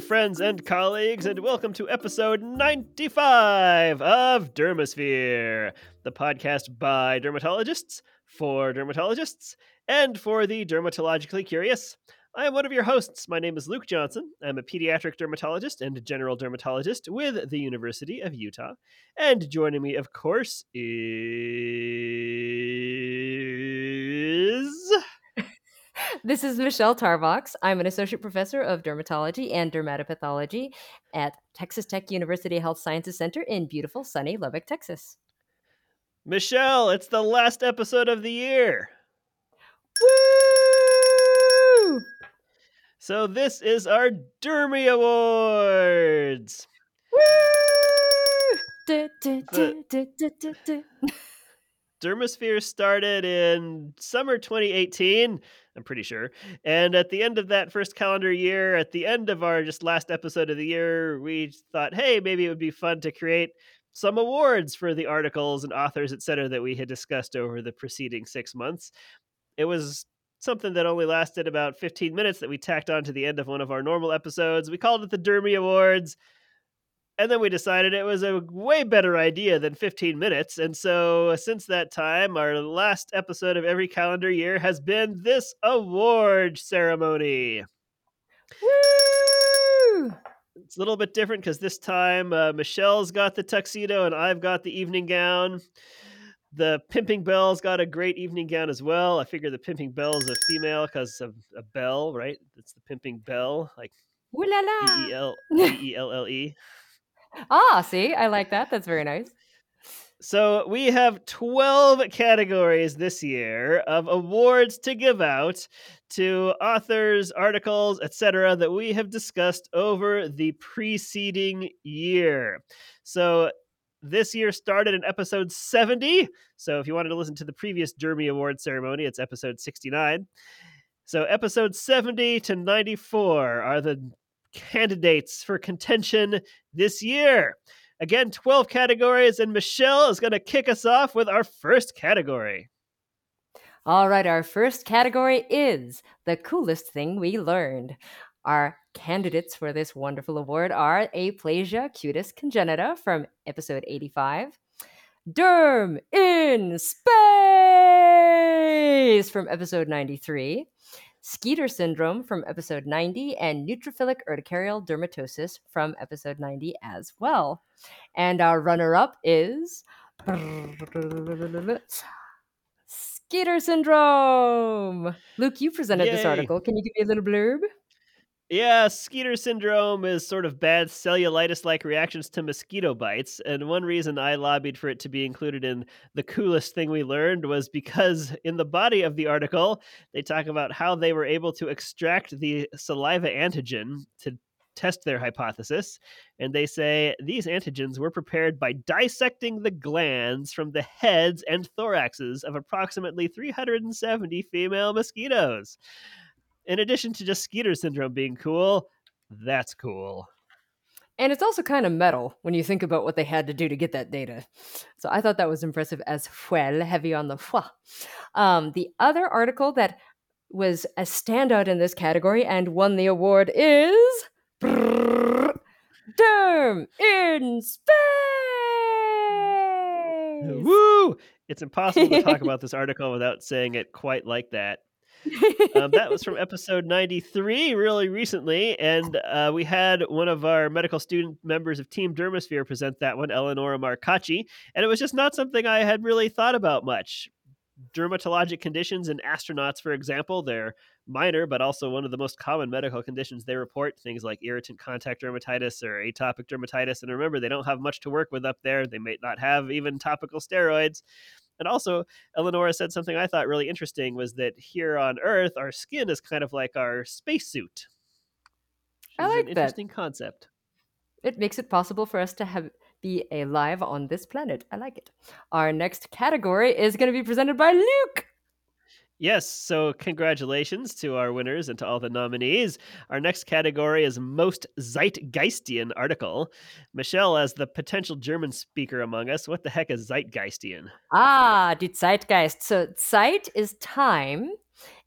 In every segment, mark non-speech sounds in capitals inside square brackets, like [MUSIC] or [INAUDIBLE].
Friends and colleagues, and welcome to episode 95 of Dermasphere, the podcast by dermatologists, for dermatologists, and for the dermatologically curious. I am one of your hosts. My name is Luke Johnson. I'm a pediatric dermatologist and general dermatologist with the University of Utah. And joining me, of course, is. This is Michelle Tarbox. I'm an associate professor of dermatology and dermatopathology at Texas Tech University Health Sciences Center in beautiful, sunny Lubbock, Texas. Michelle, it's the last episode of the year. Woo! So this is our Dermy Awards. Woo! Du, du, du. Dermasphere started in summer 2018, I'm pretty sure. And at the end of that first calendar year, at the end of our just last episode of the year, we thought, hey, maybe it would be fun to create some awards for the articles and authors, et cetera, that we had discussed over the preceding six months. It was something that only lasted about 15 minutes that we tacked on to the end of one of our normal episodes. We called it the Dermy Awards. And then we decided it was a way better idea than 15 minutes. And so, since that time, our last episode of every calendar year has been this award ceremony. Woo! It's a little bit different because this time uh, Michelle's got the tuxedo and I've got the evening gown. The Pimping Bell's got a great evening gown as well. I figure the Pimping Bell is a female because of a bell, right? It's the Pimping Bell, like Ooh la B E la! L [LAUGHS] B E L L E. Ah, see, I like that. That's very nice. So we have 12 categories this year of awards to give out to authors, articles, etc. that we have discussed over the preceding year. So this year started in episode 70. So if you wanted to listen to the previous Dermy Award ceremony, it's episode 69. So episode 70 to 94 are the candidates for contention this year. Again, 12 categories, and Michelle is going to kick us off with our first category. All right, our first category is the coolest thing we learned. Our candidates for this wonderful award are Aplasia cutis congenita from episode 85, Derm in Space from episode 93, Skeeter syndrome from episode 90, and neutrophilic urticarial dermatosis from episode 90 as well. And our runner up is. Skeeter syndrome. Luke, you presented this article. Can you give me a little blurb? Yeah, Skeeter syndrome is sort of bad cellulitis like reactions to mosquito bites. And one reason I lobbied for it to be included in the coolest thing we learned was because in the body of the article, they talk about how they were able to extract the saliva antigen to test their hypothesis. And they say these antigens were prepared by dissecting the glands from the heads and thoraxes of approximately 370 female mosquitoes. In addition to just Skeeter syndrome being cool, that's cool. And it's also kind of metal when you think about what they had to do to get that data. So I thought that was impressive as well, heavy on the foi. Um, the other article that was a standout in this category and won the award is Derm in Space. Woo! It's impossible to talk [LAUGHS] about this article without saying it quite like that. Um, that was from [LAUGHS] episode 93, really recently. And uh, we had one of our medical student members of Team Dermasphere present that one, Eleonora Marcacci. And it was just not something I had really thought about much. Dermatologic conditions in astronauts, for example, they're minor, but also one of the most common medical conditions they report, things like irritant contact dermatitis or atopic dermatitis. And remember, they don't have much to work with up there. They may not have even topical steroids. And also, Eleonora said something I thought really interesting was that here on Earth, our skin is kind of like our spacesuit. I like that. interesting concept. It makes it possible for us to have be alive on this planet. I like it. Our next category is going to be presented by Luke. Yes, so congratulations to our winners and to all the nominees. Our next category is Most Zeitgeistian Article. Michelle, as the potential German speaker among us, what the heck is Zeitgeistian? Ah, die Zeitgeist. So Zeit is time,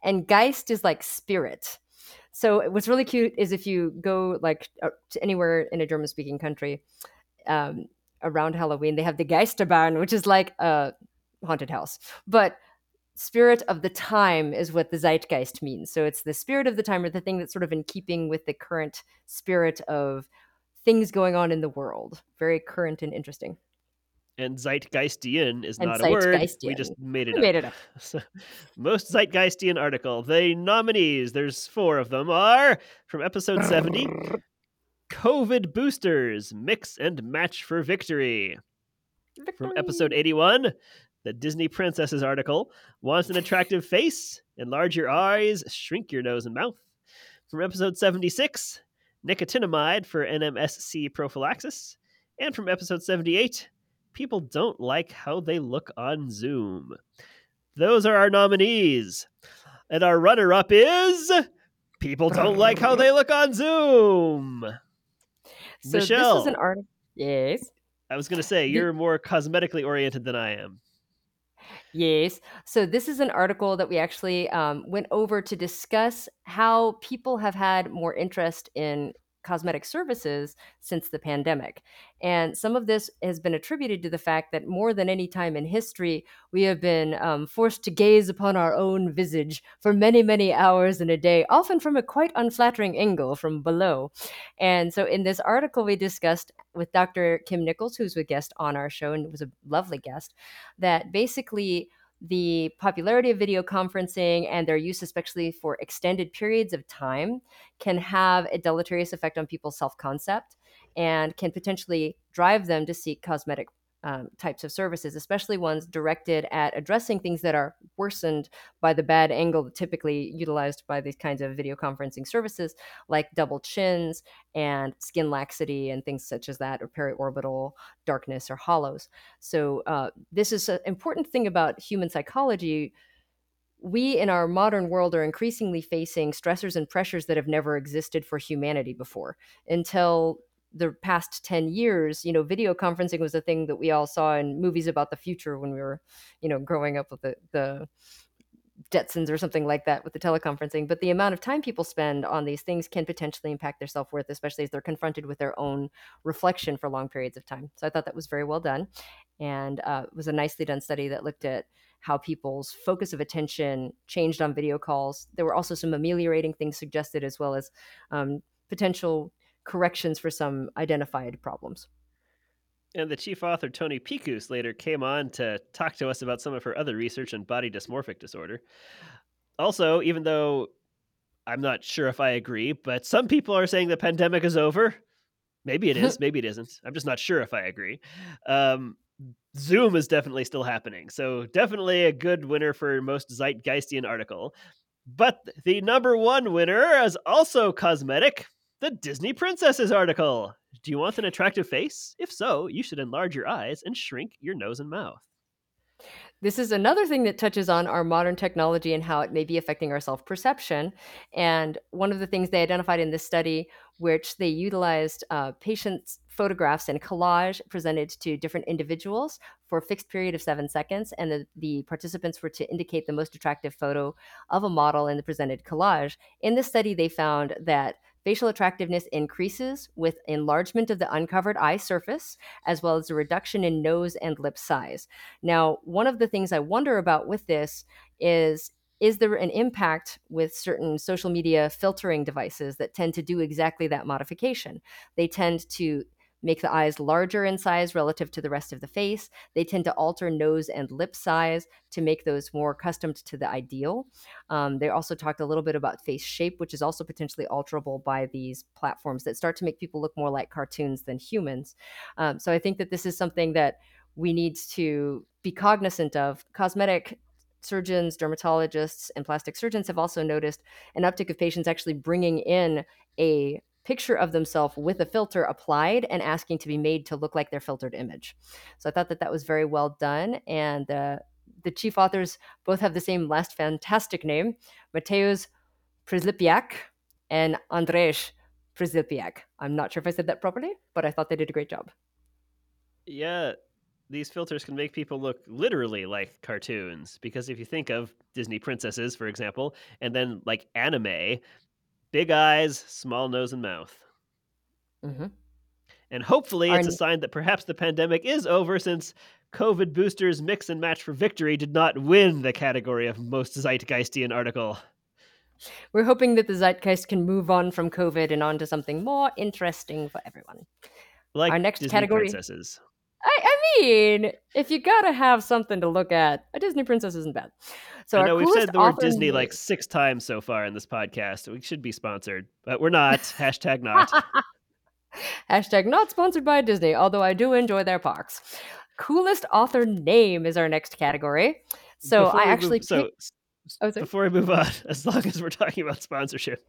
and Geist is like spirit. So what's really cute is if you go like uh, to anywhere in a German speaking country um, around Halloween, they have the Geisterbahn, which is like a haunted house. But spirit of the time is what the zeitgeist means. So it's the spirit of the time or the thing that's sort of in keeping with the current spirit of things going on in the world. Very current and interesting. And Zeitgeistian is And not a word. We just made it We up. made it up. [LAUGHS] So, most Zeitgeistian article. The nominees, there's four of them, are from episode 70 COVID boosters, mix and match for victory. From episode 81, the Disney Princesses article, wants an attractive face, enlarge your eyes, shrink your nose and mouth. From episode 76, nicotinamide for NMSC prophylaxis. And from episode 78, people don't like how they look on Zoom. Those are our nominees. And our runner up is people don't like how they look on Zoom. So this Michelle. is an article. Yes. I was going to say, you're more cosmetically oriented than I am. Yes. So this is an article that we actually um, went over to discuss how people have had more interest in cosmetic services since the pandemic. And some of this has been attributed to the fact that more than any time in history, we have been um, forced to gaze upon our own visage for many, many hours in a day, often from a quite unflattering angle from below. And so in this article, we discussed with Dr. Kim Nichols, who's a guest on our show and was a lovely guest, that basically the popularity of video conferencing and their use, especially for extended periods of time, can have a deleterious effect on people's self concept and can potentially drive them to seek cosmetic um, types of services, especially ones directed at addressing things that are worsened by the bad angle typically utilized by these kinds of video conferencing services, like double chins and skin laxity and things such as that, or periorbital darkness or hollows. So, uh, this is an important thing about human psychology. We in our modern world are increasingly facing stressors and pressures that have never existed for humanity before. Until the past 10 years, you know, video conferencing was a thing that we all saw in movies about the future when we were, you know, growing up with the, the Jetsons or something like that with the teleconferencing. But the amount of time people spend on these things can potentially impact their self worth, especially as they're confronted with their own reflection for long periods of time. So I thought that was very well done. And uh, it was a nicely done study that looked at how people's focus of attention changed on video calls. There were also some ameliorating things suggested, as well as um, potential corrections for some identified problems. And the chief author, Toni Pikoos, later came on to talk to us about some of her other research on body dysmorphic disorder. Also, even though I'm not sure if I agree, but some people are saying the pandemic is over. Maybe it is, [LAUGHS] maybe it isn't. I'm just not sure if I agree. Um, Zoom is definitely still happening. So, definitely a good winner for most Zeitgeistian article. But the number one winner is also cosmetic the Disney Princesses article. Do you want an attractive face? If so, you should enlarge your eyes and shrink your nose and mouth. This is another thing that touches on our modern technology and how it may be affecting our self perception. And one of the things they identified in this study, which they utilized uh, patients' photographs and collage presented to different individuals for a fixed period of seven seconds. And the, the participants were to indicate the most attractive photo of a model in the presented collage. In this study, they found that facial attractiveness increases with enlargement of the uncovered eye surface, as well as a reduction in nose and lip size. Now, one of the things I wonder about with this is is there an impact with certain social media filtering devices that tend to do exactly that modification? They tend to make the eyes larger in size relative to the rest of the face. They tend to alter nose and lip size to make those more accustomed to the ideal. Um, they also talked a little bit about face shape, which is also potentially alterable by these platforms that start to make people look more like cartoons than humans. Um, so I think that this is something that we need to be cognizant of. Cosmetic surgeons, dermatologists, and plastic surgeons have also noticed an uptick of patients actually bringing in a picture of themselves with a filter applied and asking to be made to look like their filtered image. So I thought that that was very well done. And uh, the chief authors both have the same last fantastic name, Mateusz Przylipiak and Andrzej Przylipiak. I'm not sure if I said that properly, but I thought they did a great job. Yeah, these filters can make people look literally like cartoons because if you think of Disney princesses, for example, and then like anime, big eyes, small nose and mouth. hmm And hopefully, it's a sign that perhaps the pandemic is over since COVID boosters mix and match for victory did not win the category of most Zeitgeistian article. We're hoping that the zeitgeist can move on from COVID and on to something more interesting for everyone. Like Our next Disney category- princesses. I, I mean, if you gotta have something to look at, a Disney princess isn't bad. So I know we've said the word Disney like six times so far in this podcast. We should be sponsored, but we're not. [LAUGHS] Hashtag not. [LAUGHS] Hashtag not sponsored by Disney, although I do enjoy their parks. Coolest author name is our next category. So Before I actually move, so picked- s- s- Oh, before we move on, [LAUGHS] as long as we're talking about sponsorship,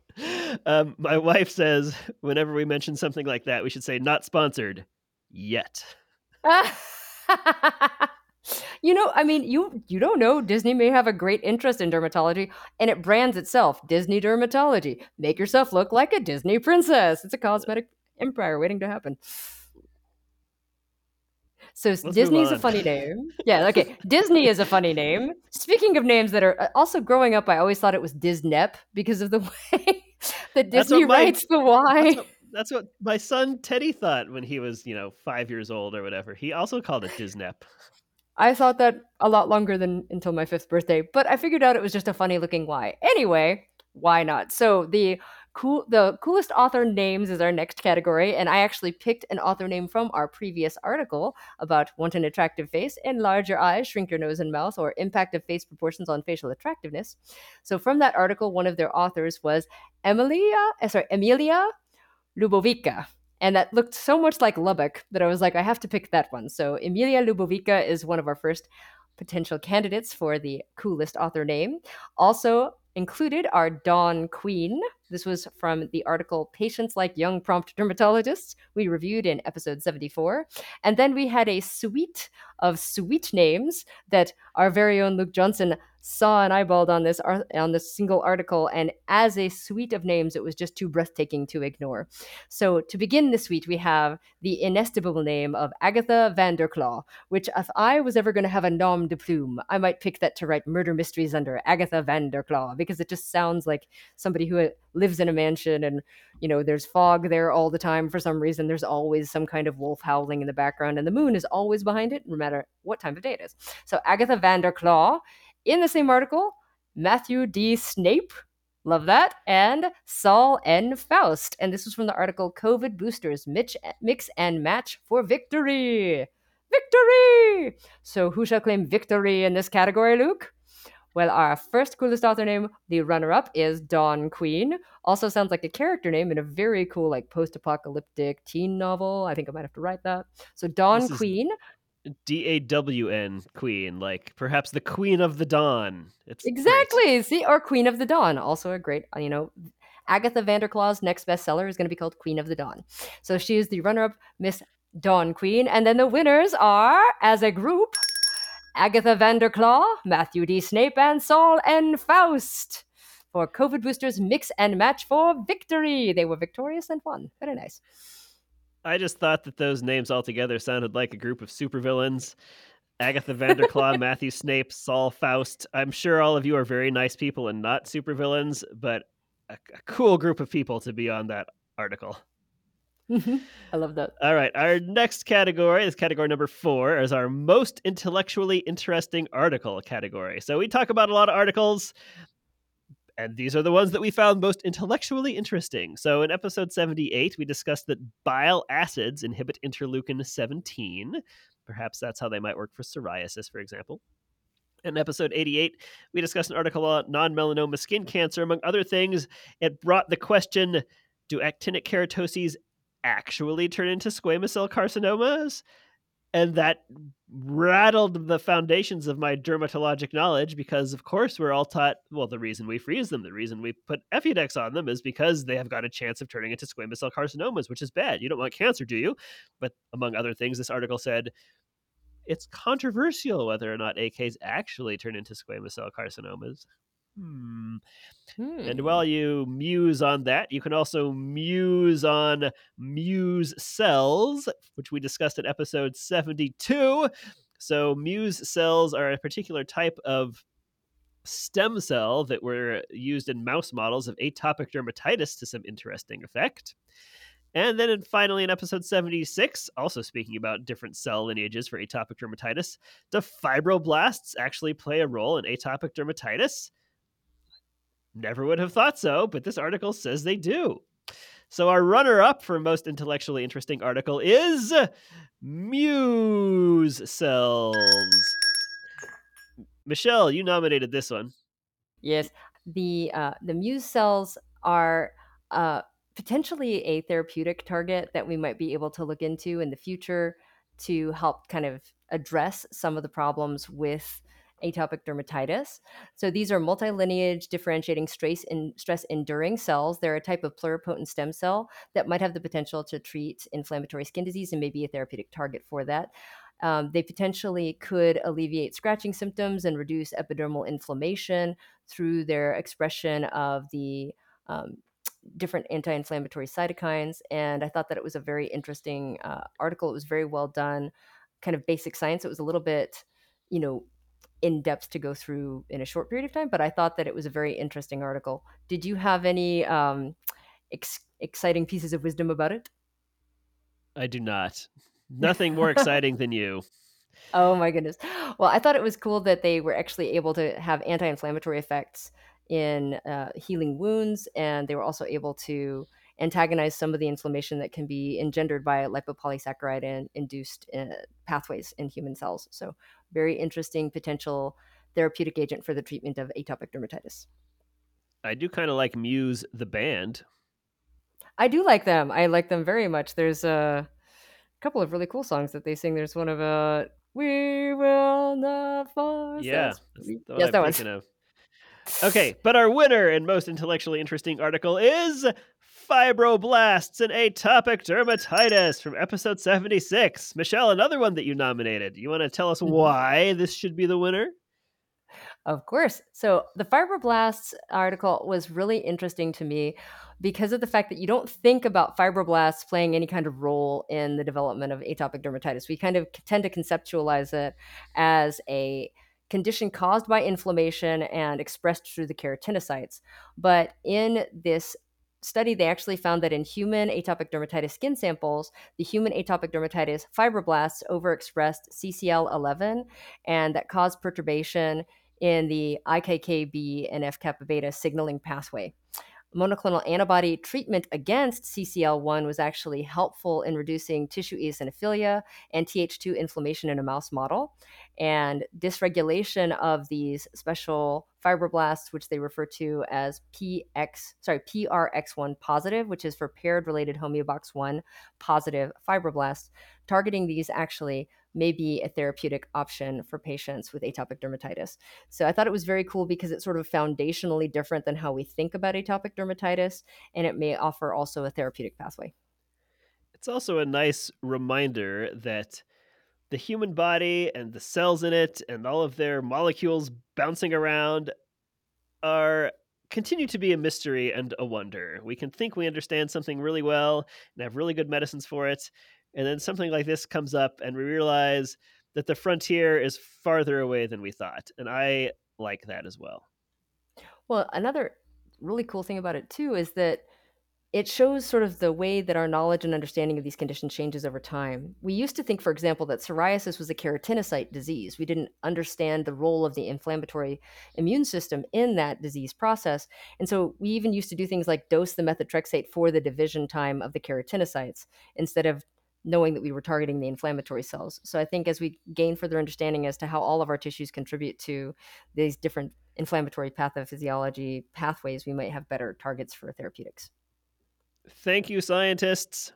um, my wife says whenever we mention something like that, we should say not sponsored yet. [LAUGHS] you know, I mean, you you don't know. Disney may have a great interest in dermatology, and it brands itself Disney Dermatology. Make yourself look like a Disney princess. It's a cosmetic empire waiting to happen. So move Disney's a funny name. [LAUGHS] Yeah, okay. Disney is a funny name. Speaking of names that are uh, also growing up, I always thought it was Disnep because of the [LAUGHS] way that Disney writes the Y. That's what, my son Teddy thought when he was, you know, five years old or whatever. He also called it Disnep. I thought that a lot longer than until my fifth birthday, but I figured out it was just a funny looking Y. Anyway, why not? So the cool the coolest author names is our next category, and I actually picked an author name from our previous article about want an attractive face, enlarge your eyes, shrink your nose and mouth, or impact of face proportions on facial attractiveness. So from that article, one of their authors was Emilia, eh, sorry, Emilia Lubowicka. And that looked so much like Lubbock that I was like, I have to pick that one. So Emilia Lubowicka is one of our first potential candidates for the coolest author name. Also included are Dawn Queen. This was from the article Patients Like Young Prompt Dermatologists, we reviewed in episode 74. And then we had a suite of sweet names that our very own Luke Johnson saw and eyeballed on this ar- on this single article and as a suite of names it was just too breathtaking to ignore. So to begin the suite we have the inestimable name of agatha vanderclaw which if i was ever going to have a nom de plume i might pick that to write murder mysteries under agatha vanderclaw because it just sounds like somebody who uh, lives in a mansion and you know there's fog there all the time for some reason. There's always some kind of wolf howling in the background and the moon is always behind it no matter what time of day it is. So agatha vanderclaw in the same article, Matthew D. Snape, love that, and Saul N. Faust. And this was from the article COVID Boosters Mitch, Mix and Match for Victory. Victory! So, who shall claim victory in this category, Luke? Well, our first coolest author name, the runner up, is Dawn Queen. Also sounds like a character name in a very cool, like post apocalyptic teen novel. I think I might have to write that. So, Dawn This is Queen. D A W N Queen, like perhaps the Queen of the Dawn. It's great. Exactly. See, or Queen of the Dawn, also a great, uh, you know, Agatha Vanderclaw's next bestseller is going to be called Queen of the Dawn. So she is the runner-up, Miss Dawn Queen, and then the winners are, as a group, Agatha Vanderclaw, Matthew D. Snape, and Saul N. Faust for COVID boosters mix and match for victory. They were victorious and won. Very nice. I just thought that those names altogether sounded like a group of supervillains. Agatha Vanderclaw, [LAUGHS] Matthew Snape, Saul Faust. I'm sure all of you are very nice people and not supervillains, but a, a cool group of people to be on that article. Mm-hmm. I love that. All right, our next category is category number four, is our most intellectually interesting article category. So we talk about a lot of articles, and these are the ones that we found most intellectually interesting. So in episode 78, we discussed that bile acids inhibit interleukin 17. Perhaps that's how they might work for psoriasis, for example. In episode 88, we discussed an article on non melanoma skin cancer. Among other things, it brought the question do actinic keratoses actually turn into squamous cell carcinomas? And that rattled the foundations of my dermatologic knowledge because, of course, we're all taught well, the reason we freeze them, the reason we put Efudex on them is because they have got a chance of turning into squamous cell carcinomas, which is bad. You don't want cancer, do you? But among other things, this article said it's controversial whether or not AKs actually turn into squamous cell carcinomas. Hmm. And Hmm. while you muse on that, you can also muse on muse cells, which we discussed in episode 72. So, muse cells are a particular type of stem cell that were used in mouse models of atopic dermatitis to some interesting effect. And then and finally in episode 76, also speaking about different cell lineages for atopic dermatitis, do fibroblasts actually play a role in atopic dermatitis? Never would have thought so, but this article says they do. So our runner-up for most intellectually interesting article is Muse cells. Michelle, you nominated this one. Yes, the uh, the Muse cells are uh, potentially a therapeutic target that we might be able to look into in the future to help kind of address some of the problems with atopic dermatitis. So these are multilineage differentiating stress in stress enduring cells. They're a type of pluripotent stem cell that might have the potential to treat inflammatory skin disease and maybe a therapeutic target for that. Um, they potentially could alleviate scratching symptoms and reduce epidermal inflammation through their expression of the um, different anti-inflammatory cytokines and i thought that it was a very interesting uh, article it was very well done kind of basic science it was a little bit you know in depth to go through in a short period of time, but I thought that it was a very interesting article. Did you have any um, ex- exciting pieces of wisdom about it? I do not. [LAUGHS] Nothing more exciting than you. Oh my goodness. Well, I thought it was cool that they were actually able to have anti inflammatory effects in uh, healing wounds, and they were also able to antagonize some of the inflammation that can be engendered by lipopolysaccharide and induced uh, pathways in human cells. So, very interesting potential therapeutic agent for the treatment of atopic dermatitis. I do kind of like Muse the band. I do like them. I like them very much. There's a couple of really cool songs that they sing. There's one of uh We Will Not Fall." Yeah. yes, that one. Of. Okay, but our winner and most intellectually interesting article is fibroblasts and atopic dermatitis from episode 76. Michelle, another one that you nominated. You want to tell us mm-hmm. why this should be the winner? Of course. So, the fibroblasts article was really interesting to me because of the fact that you don't think about fibroblasts playing any kind of role in the development of atopic dermatitis. We kind of tend to conceptualize it as a condition caused by inflammation and expressed through the keratinocytes. But in this study, they actually found that in human atopic dermatitis skin samples, the human atopic dermatitis fibroblasts overexpressed CCL11 and that caused perturbation in the IKKB and F kappa beta signaling pathway monoclonal antibody treatment against CCL1 was actually helpful in reducing tissue eosinophilia and Th2 inflammation in a mouse model. And dysregulation of these special fibroblasts, which they refer to as PX, sorry, PRX1 positive, which is for paired related homeobox 1 positive fibroblasts, targeting these actually may be a therapeutic option for patients with atopic dermatitis. So I thought it was very cool because it's sort of foundationally different than how we think about atopic dermatitis, and it may offer also a therapeutic pathway. It's also a nice reminder that the human body and the cells in it and all of their molecules bouncing around are continue to be a mystery and a wonder. We can think we understand something really well and have really good medicines for it, and then something like this comes up and we realize that the frontier is farther away than we thought and i like that as well well another really cool thing about it too is that it shows sort of the way that our knowledge and understanding of these conditions changes over time. We used to think, for example, that psoriasis was a keratinocyte disease. We didn't understand the role of the inflammatory immune system in that disease process. And so we even used to do things like dose the methotrexate for the division time of the keratinocytes instead of knowing that we were targeting the inflammatory cells. So I think as we gain further understanding as to how all of our tissues contribute to these different inflammatory pathophysiology pathways, we might have better targets for therapeutics. Thank you, scientists.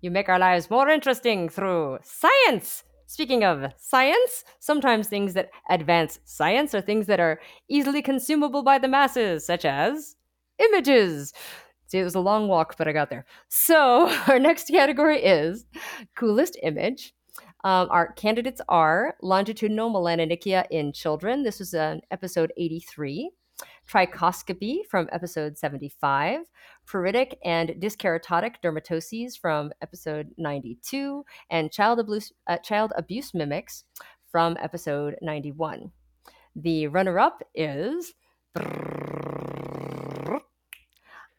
You make our lives more interesting through science. Speaking of science, sometimes things that advance science are things that are easily consumable by the masses, such as images. See, it was a long walk, but I got there. So [LAUGHS] our next category is coolest image. Um, our candidates are longitudinal melanonychia in children. This was an episode 83. Trichoscopy from episode 75, pruritic and dyskeratotic dermatoses from episode 92, and child abuse, uh, child abuse mimics from episode 91. The runner up is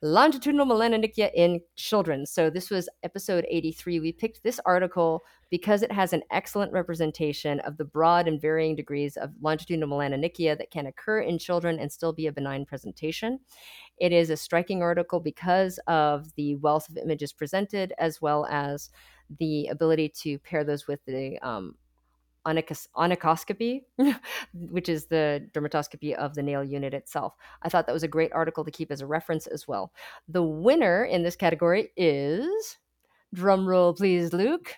longitudinal melanonychia in children. So this was episode 83. We picked this article because it has an excellent representation of the broad and varying degrees of longitudinal melanonychia that can occur in children and still be a benign presentation. It is a striking article because of the wealth of images presented, as well as the ability to pair those with the um, onychoscopy, [LAUGHS] which is the dermatoscopy of the nail unit itself. I thought that was a great article to keep as a reference as well. The winner in this category is, drumroll please, Luke.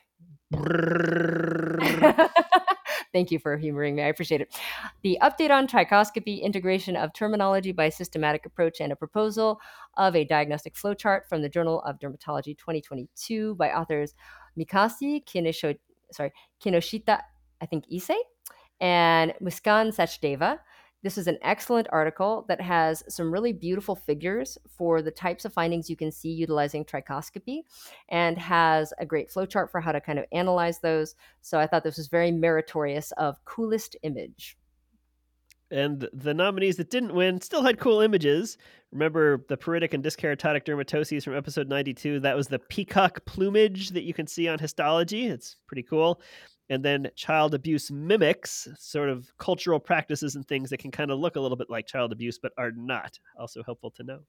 Thank you for humoring me. I appreciate it. The update on trichoscopy, integration of terminology by systematic approach, and a proposal of a diagnostic flowchart from the Journal of Dermatology 2022 by authors Mikasi Kinisho, sorry, Kinoshita I think Issei and Muskan Sachdeva. This is an excellent article that has some really beautiful figures for the types of findings you can see utilizing trichoscopy and has a great flowchart for how to kind of analyze those. So I thought this was very meritorious of coolest image. And the nominees that didn't win still had cool images. Remember the pruritic and dyskeratotic dermatoses from episode 92? That was the peacock plumage that you can see on histology. It's pretty cool and then child abuse mimics sort of cultural practices and things that can kind of look a little bit like child abuse but are not also helpful to know.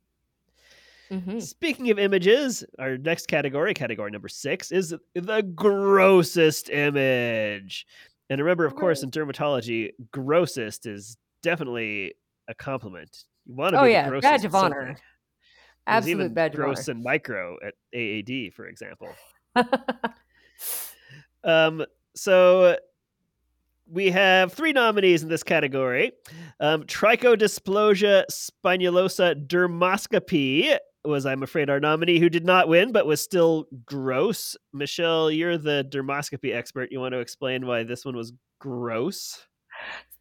Mm-hmm. speaking of images our next category category number six is the grossest image. And remember of course in dermatology grossest is definitely a compliment. You want to oh be yeah badge of honor. There's absolute even badge gross and micro at aad for example. [LAUGHS] Um so we have three nominees in this category. Um, trichodysplasia spinulosa dermoscopy was, I'm afraid, our nominee who did not win, but was still gross. Michelle, you're the dermoscopy expert. You want to explain why this one was gross?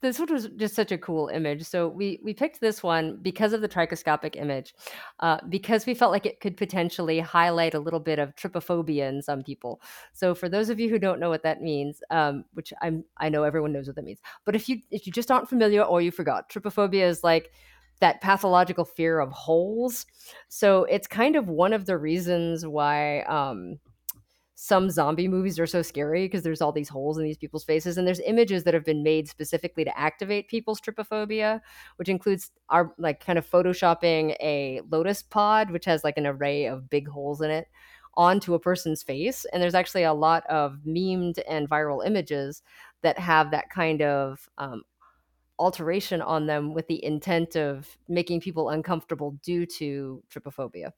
This one was just such a cool image. So we we picked this one because of the trichoscopic image, uh, because we felt like it could potentially highlight a little bit of trypophobia in some people. So for those of you who don't know what that means, um, which I'm I know everyone knows what that means, but if you if you just aren't familiar or you forgot, trypophobia is like that pathological fear of holes. So it's kind of one of the reasons why. Um, some zombie movies are so scary because there's all these holes in these people's faces and there's images that have been made specifically to activate people's trypophobia which includes our like kind of photoshopping a lotus pod which has like an array of big holes in it onto a person's face and there's actually a lot of memed and viral images that have that kind of um, alteration on them with the intent of making people uncomfortable due to trypophobia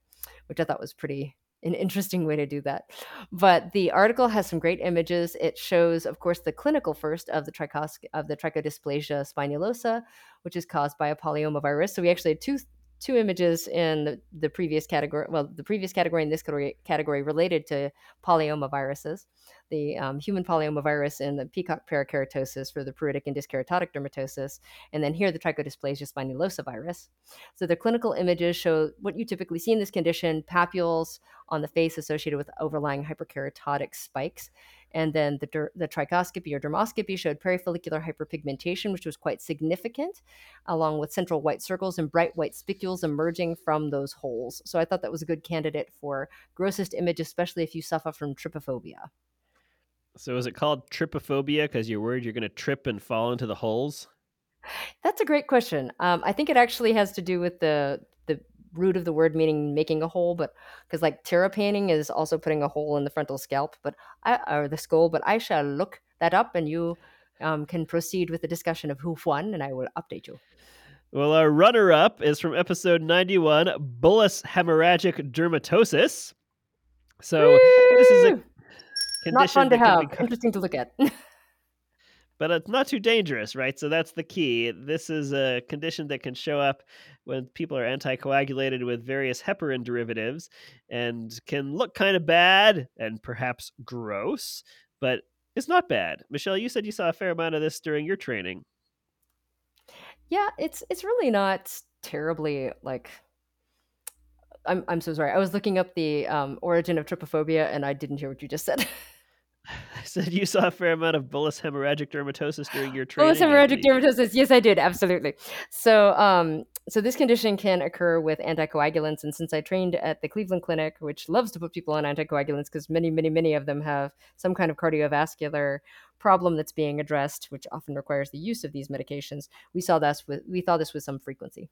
which i thought was pretty an interesting way to do that. But the article has some great images. It shows, of course, the clinical first of the trichos- of the trichodysplasia spinulosa, which is caused by a polyomavirus. So we actually had two two images in the, the previous category. Well, the previous category and this category, category related to polyomaviruses, the um, human polyomavirus and the peacock parakeratosis for the pruritic and dyskeratotic dermatosis, and then here the trichodysplasia spinulosa virus. So the clinical images show what you typically see in this condition: papules on the face associated with overlying hyperkeratotic spikes. And then the, der- the trichoscopy or dermoscopy showed perifollicular hyperpigmentation, which was quite significant, along with central white circles and bright white spicules emerging from those holes. So I thought that was a good candidate for grossest image, especially if you suffer from trypophobia. So is it called trypophobia because you're worried you're going to trip and fall into the holes? That's a great question. Um, I think it actually has to do with the the root of the word meaning making a hole, but because like terra painting is also putting a hole in the frontal scalp, but I, or the skull. But I shall look that up, and you um, can proceed with the discussion of who won, and I will update you. Well, our runner-up is from episode ninety-one, bullous hemorrhagic dermatosis. So Woo! this is a condition not fun to have. Be... Interesting to look at. [LAUGHS] but it's not too dangerous, right? So that's the key. This is a condition that can show up when people are anticoagulated with various heparin derivatives and can look kind of bad and perhaps gross, but it's not bad. Michelle, you said you saw a fair amount of this during your training. Yeah, it's it's really not terribly like I'm I'm so sorry. I was looking up the um, origin of trypophobia and I didn't hear what you just said. [LAUGHS] [LAUGHS] I said you saw a fair amount of bullous hemorrhagic dermatosis during your [GASPS] training. Bullous hemorrhagic dermatosis. Yes, I did. Absolutely. So, um, so this condition can occur with anticoagulants, and since I trained at the Cleveland Clinic, which loves to put people on anticoagulants because many, many, many of them have some kind of cardiovascular problem that's being addressed, which often requires the use of these medications, we saw this with we saw this with some frequency.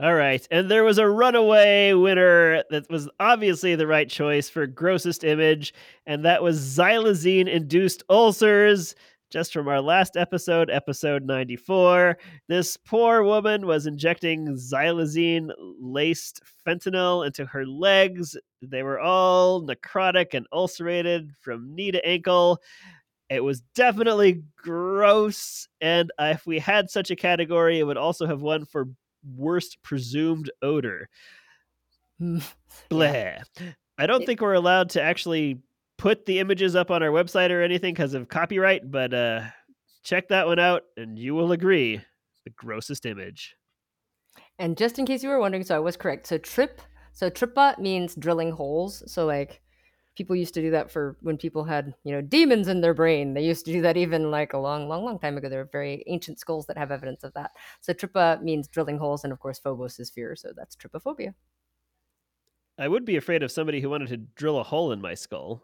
All right. And there was a runaway winner that was obviously the right choice for grossest image, and that was xylazine induced ulcers. Just from our last episode, episode 94, this poor woman was injecting xylazine laced fentanyl into her legs. They were all necrotic and ulcerated from knee to ankle. It was definitely gross, and if we had such a category, it would also have won for worst presumed odor. Blah. I don't think we're allowed to actually put the images up on our website or anything because of copyright, but uh, check that one out and you will agree the grossest image. And just in case you were wondering, so I was correct. So trip, so tripa means drilling holes. So like people used to do that for when people had you know demons in their brain. They used to do that even like a long long long time ago. There are very ancient skulls that have evidence of that. So tripa means drilling holes and of course phobos is fear so that's trypophobia i would be afraid of somebody who wanted to drill a hole in my skull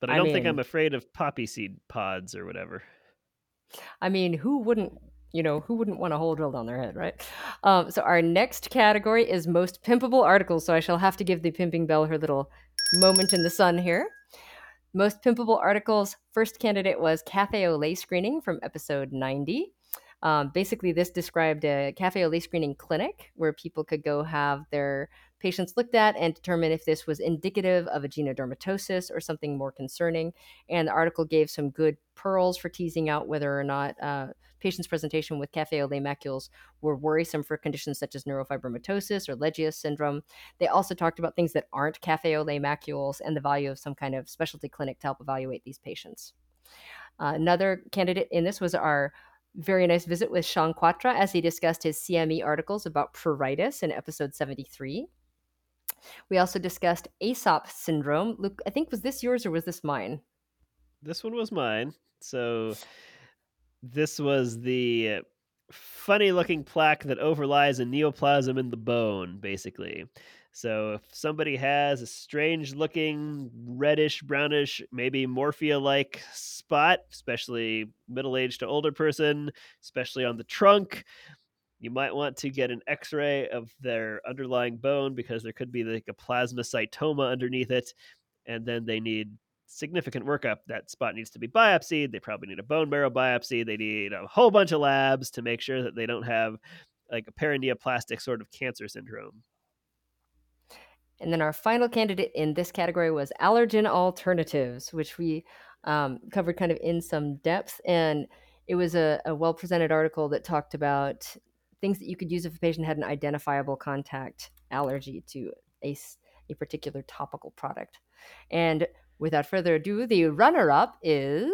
but i, I don't mean, think i'm afraid of poppy seed pods or whatever. I mean who wouldn't you know who wouldn't want a hole drilled on their head right? Um, so our next category is most pimpable articles so i shall have to give the pimping bell her little moment in the sun here. Most pimpable articles. First candidate was cafe au lait screening from episode 90. Um, basically, this described a cafe au lait screening clinic where people could go have their patients looked at and determine if this was indicative of a genodermatosis or something more concerning. And the article gave some good pearls for teasing out whether or not uh, patients' presentation with cafe au lait macules were worrisome for conditions such as neurofibromatosis or Legius syndrome. They also talked about things that aren't cafe au lait macules and the value of some kind of specialty clinic to help evaluate these patients. Uh, another candidate in this was our very nice visit with Shawn Kwatra as he discussed his CME articles about pruritus in episode 73. We also discussed AESOP syndrome. Luke, I think was this yours or was this mine? This one was mine. So this was the funny looking plaque that overlies a neoplasm in the bone, basically. So if somebody has a strange looking reddish, brownish, maybe morphea like spot, especially middle aged to older person, especially on the trunk, you might want to get an x ray of their underlying bone because there could be like a plasmacytoma underneath it. And then they need significant workup. That spot needs to be biopsied. They probably need a bone marrow biopsy. They need a whole bunch of labs to make sure that they don't have like a paraneoplastic sort of cancer syndrome. And then our final candidate in this category was allergen alternatives, which we um, covered kind of in some depth. And it was a, a well presented article that talked about things that you could use if a patient had an identifiable contact allergy to a, a particular topical product. And without further ado, the runner up is.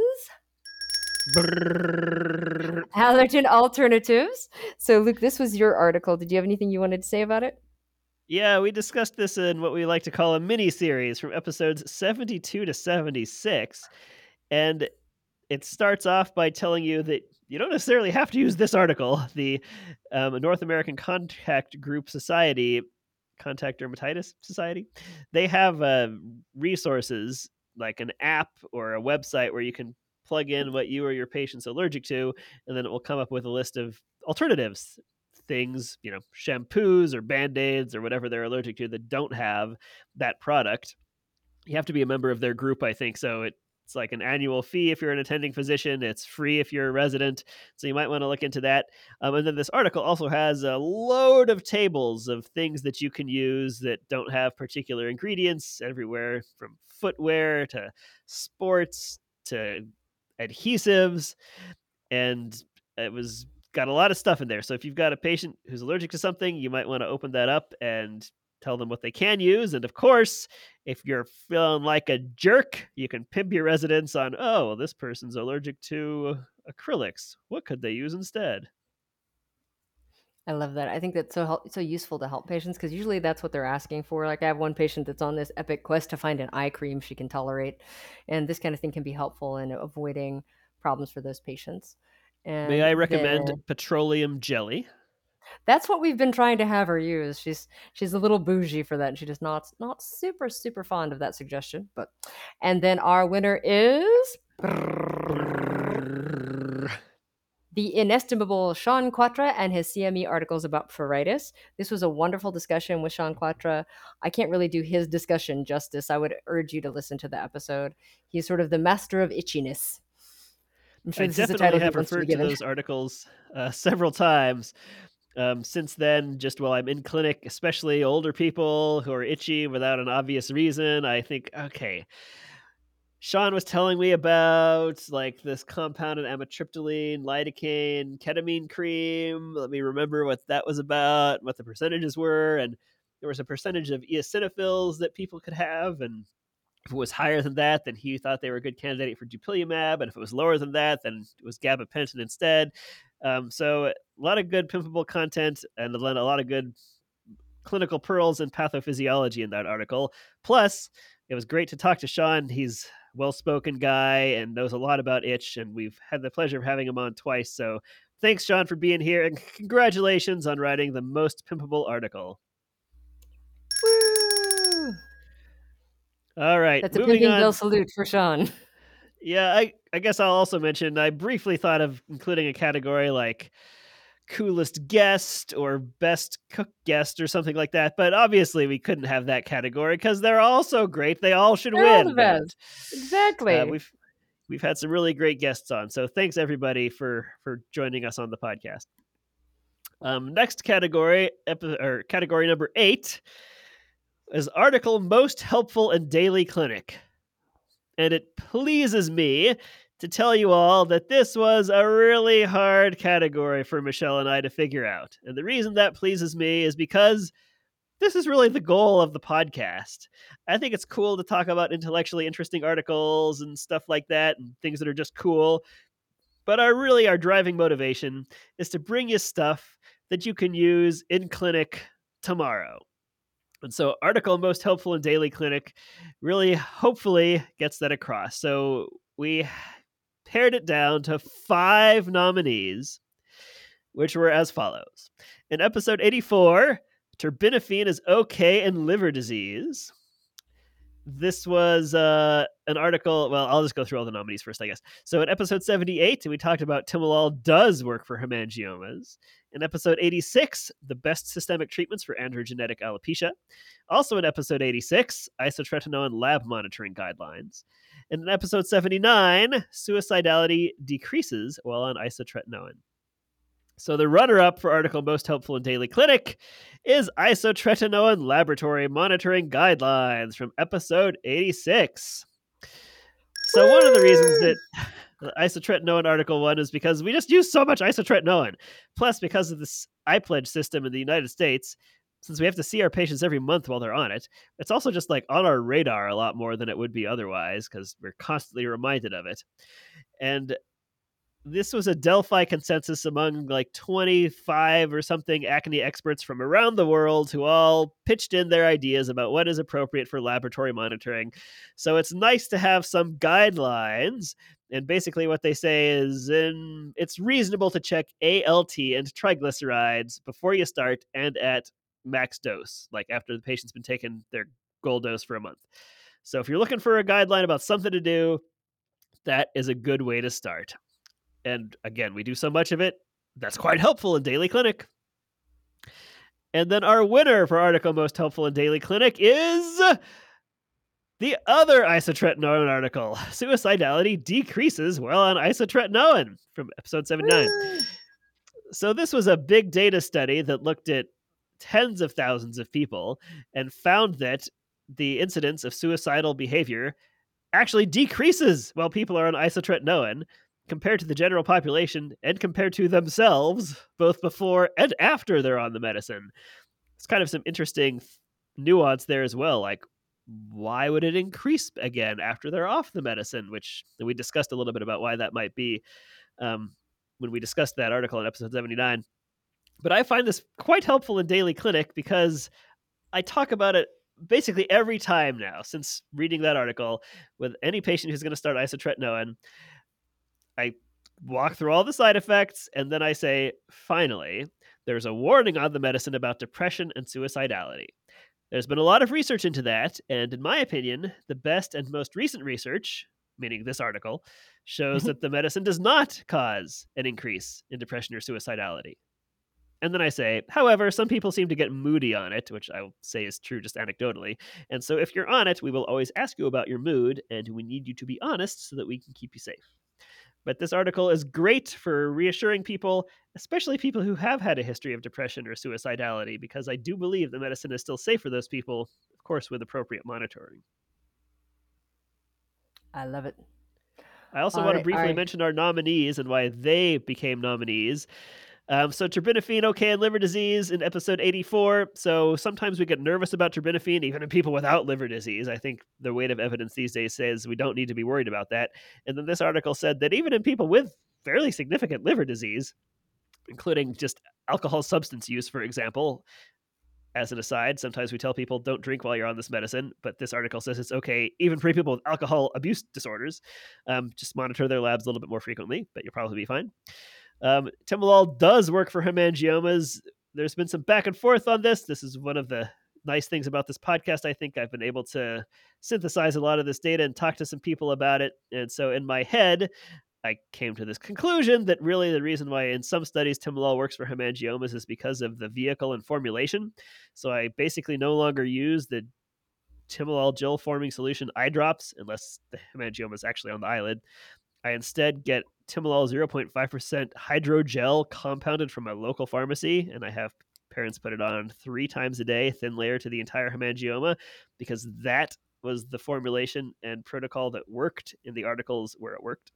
Allergen alternatives. So, Luke, this was your article. Did you have anything you wanted to say about it? Yeah, we discussed this in what we like to call a mini series from episodes 72 to 76. And it starts off by telling you that you don't necessarily have to use this article. The um, North American Contact Group Society, Contact Dermatitis Society, they have uh, resources like an app or a website where you can plug in what you or your patient's allergic to, and then it will come up with a list of alternatives things, you know, shampoos or band aids or whatever they're allergic to that don't have that product. You have to be a member of their group, I think. So it it's like an annual fee if you're an attending physician. It's free if you're a resident. So you might want to look into that. Um, and then this article also has a load of tables of things that you can use that don't have particular ingredients everywhere from footwear to sports to adhesives. And it was got a lot of stuff in there. So if you've got a patient who's allergic to something, you might want to open that up and tell them what they can use. And of course, if you're feeling like a jerk, you can pimp your residents on, oh, this person's allergic to acrylics. What could they use instead? I love that. I think that's so help, so useful to help patients because usually that's what they're asking for. Like I have one patient that's on this epic quest to find an eye cream she can tolerate, and this kind of thing can be helpful in avoiding problems for those patients. And May I recommend there- petroleum jelly? That's what we've been trying to have her use. She's she's a little bougie for that, and she does not not super super fond of that suggestion. But and then our winner is the inestimable Shawn Kwatra and his CME articles about pruritus. This was a wonderful discussion with Shawn Kwatra. I can't really do his discussion justice. I would urge you to listen to the episode. He's sort of the master of itchiness. I'm sure I this is the definitely title have wants to referred to those articles uh, several times. Um, since then, just while I'm in clinic, especially older people who are itchy without an obvious reason, I think, okay, Shawn was telling me about like this compounded amitriptyline, lidocaine, ketamine cream. Let me remember what that was about, what the percentages were, and there was a percentage of eosinophils that people could have, and if it was higher than that, then he thought they were a good candidate for dupilumab, and if it was lower than that, then it was gabapentin instead. Um, so a lot of good pimpable content and a lot of good clinical pearls and pathophysiology in that article. Plus, it was great to talk to Shawn. He's well-spoken guy and knows a lot about itch, and we've had the pleasure of having him on twice. So thanks, Shawn, for being here, and congratulations on writing the most pimpable article. Woo! All right, That's a pimping on. bell salute for Shawn. [LAUGHS] Yeah, I, I guess I'll also mention I briefly thought of including a category like coolest guest or best cook guest or something like that, but obviously we couldn't have that category because they're all so great. They all should They're all win. the best. but, Exactly. uh, we've we've had some really great guests on, so thanks everybody for for joining us on the podcast. Um, next category, epi- or category number eight, is article most helpful in daily clinic and it pleases me to tell you all that this was a really hard category for Michelle and I to figure out. And the reason that pleases me is because this is really the goal of the podcast. I think it's cool to talk about intellectually interesting articles and stuff like that and things that are just cool. But our really our driving motivation is to bring you stuff that you can use in clinic tomorrow. And so, article most helpful in daily clinic really hopefully gets that across. So, we pared it down to five nominees, which were as follows. In episode 84, terbinafine is okay in liver disease. This was uh, an article. Well, I'll just go through all the nominees first, I guess. So, in episode 78, we talked about timolol does work for hemangiomas. In episode 86, the best systemic treatments for androgenetic alopecia. Also in episode 86, isotretinoin lab monitoring guidelines. And in episode 79, suicidality decreases while on isotretinoin. So the runner-up for article most helpful in daily clinic is isotretinoin laboratory monitoring guidelines from episode 86. So one of the reasons that the isotretinoin article one is because we just use so much isotretinoin. Plus, because of this iPledge system in the United States, since we have to see our patients every month while they're on it, it's also just like on our radar a lot more than it would be otherwise because we're constantly reminded of it. And this was a Delphi consensus among like 25 or something acne experts from around the world who all pitched in their ideas about what is appropriate for laboratory monitoring. So it's nice to have some guidelines. And basically, what they say is in, it's reasonable to check ALT and triglycerides before you start and at max dose, like after the patient's been taking their goal dose for a month. So if you're looking for a guideline about something to do, that is a good way to start. And again, we do so much of it. That's quite helpful in daily clinic. And then our winner for article most helpful in daily clinic is the other isotretinoin article. Suicidality decreases while on isotretinoin from episode 79. So this was a big data study that looked at tens of thousands of people and found that the incidence of suicidal behavior actually decreases while people are on isotretinoin compared to the general population and compared to themselves both before and after they're on the medicine. It's kind of some interesting nuance there as well like why would it increase again after they're off the medicine which we discussed a little bit about why that might be um, when we discussed that article in episode 79 But I find this quite helpful in daily clinic because I talk about it basically every time now since reading that article with any patient who's going to start isotretinoin. I walk through all the side effects and then I say, finally, there's a warning on the medicine about depression and suicidality. There's been a lot of research into that, and in my opinion, the best and most recent research, meaning this article, shows mm-hmm. that the medicine does not cause an increase in depression or suicidality. And then I say, however, some people seem to get moody on it, which I will say is true just anecdotally. And so if you're on it, we will always ask you about your mood, and we need you to be honest so that we can keep you safe. But this article is great for reassuring people, especially people who have had a history of depression or suicidality, because I do believe the medicine is still safe for those people, of course, with appropriate monitoring. I love it. I also all want right, to briefly right. mention our nominees and why they became nominees. Um, so terbinafine okay in liver disease in episode 84. So sometimes we get nervous about terbinafine, even in people without liver disease. I think the weight of evidence these days says we don't need to be worried about that. And then this article said that even in people with fairly significant liver disease, including just alcohol substance use, for example, as an aside, sometimes we tell people don't drink while you're on this medicine, but this article says it's okay even for people with alcohol abuse disorders. Um, just monitor their labs a little bit more frequently, but you'll probably be fine. Um, Timolol does work for hemangiomas. There's been some back and forth on this. This is one of the nice things about this podcast. I think I've been able to synthesize a lot of this data and talk to some people about it. And so in my head, I came to this conclusion that really the reason why in some studies timolol works for hemangiomas is because of the vehicle and formulation. So I basically no longer use the timolol gel forming solution eye drops unless the hemangioma is actually on the eyelid. I instead get Timolol 0.5% hydrogel compounded from my local pharmacy, and I have parents put it on three times a day, thin layer to the entire hemangioma, because that was the formulation and protocol that worked in the articles where it worked.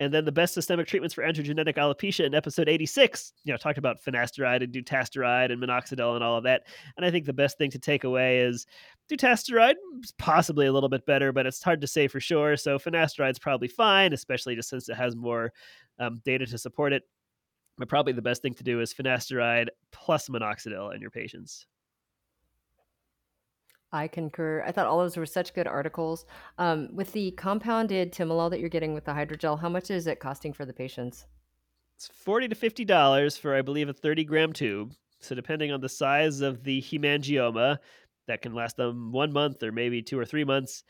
And then the best systemic treatments for androgenetic alopecia in episode 86, you know, talked about finasteride and dutasteride and minoxidil and all of that. And I think the best thing to take away is dutasteride is possibly a little bit better, but it's hard to say for sure. So is probably fine, especially just since it has more um, data to support it. But probably the best thing to do is finasteride plus minoxidil in your patients. I concur. I thought all those were such good articles. Um, with the compounded timolol that you're getting with the hydrogel, how much is it costing for the patients? It's forty to fifty dollars for, I believe, a thirty gram tube. So depending on the size of the hemangioma, that can last them one month or maybe two or three months.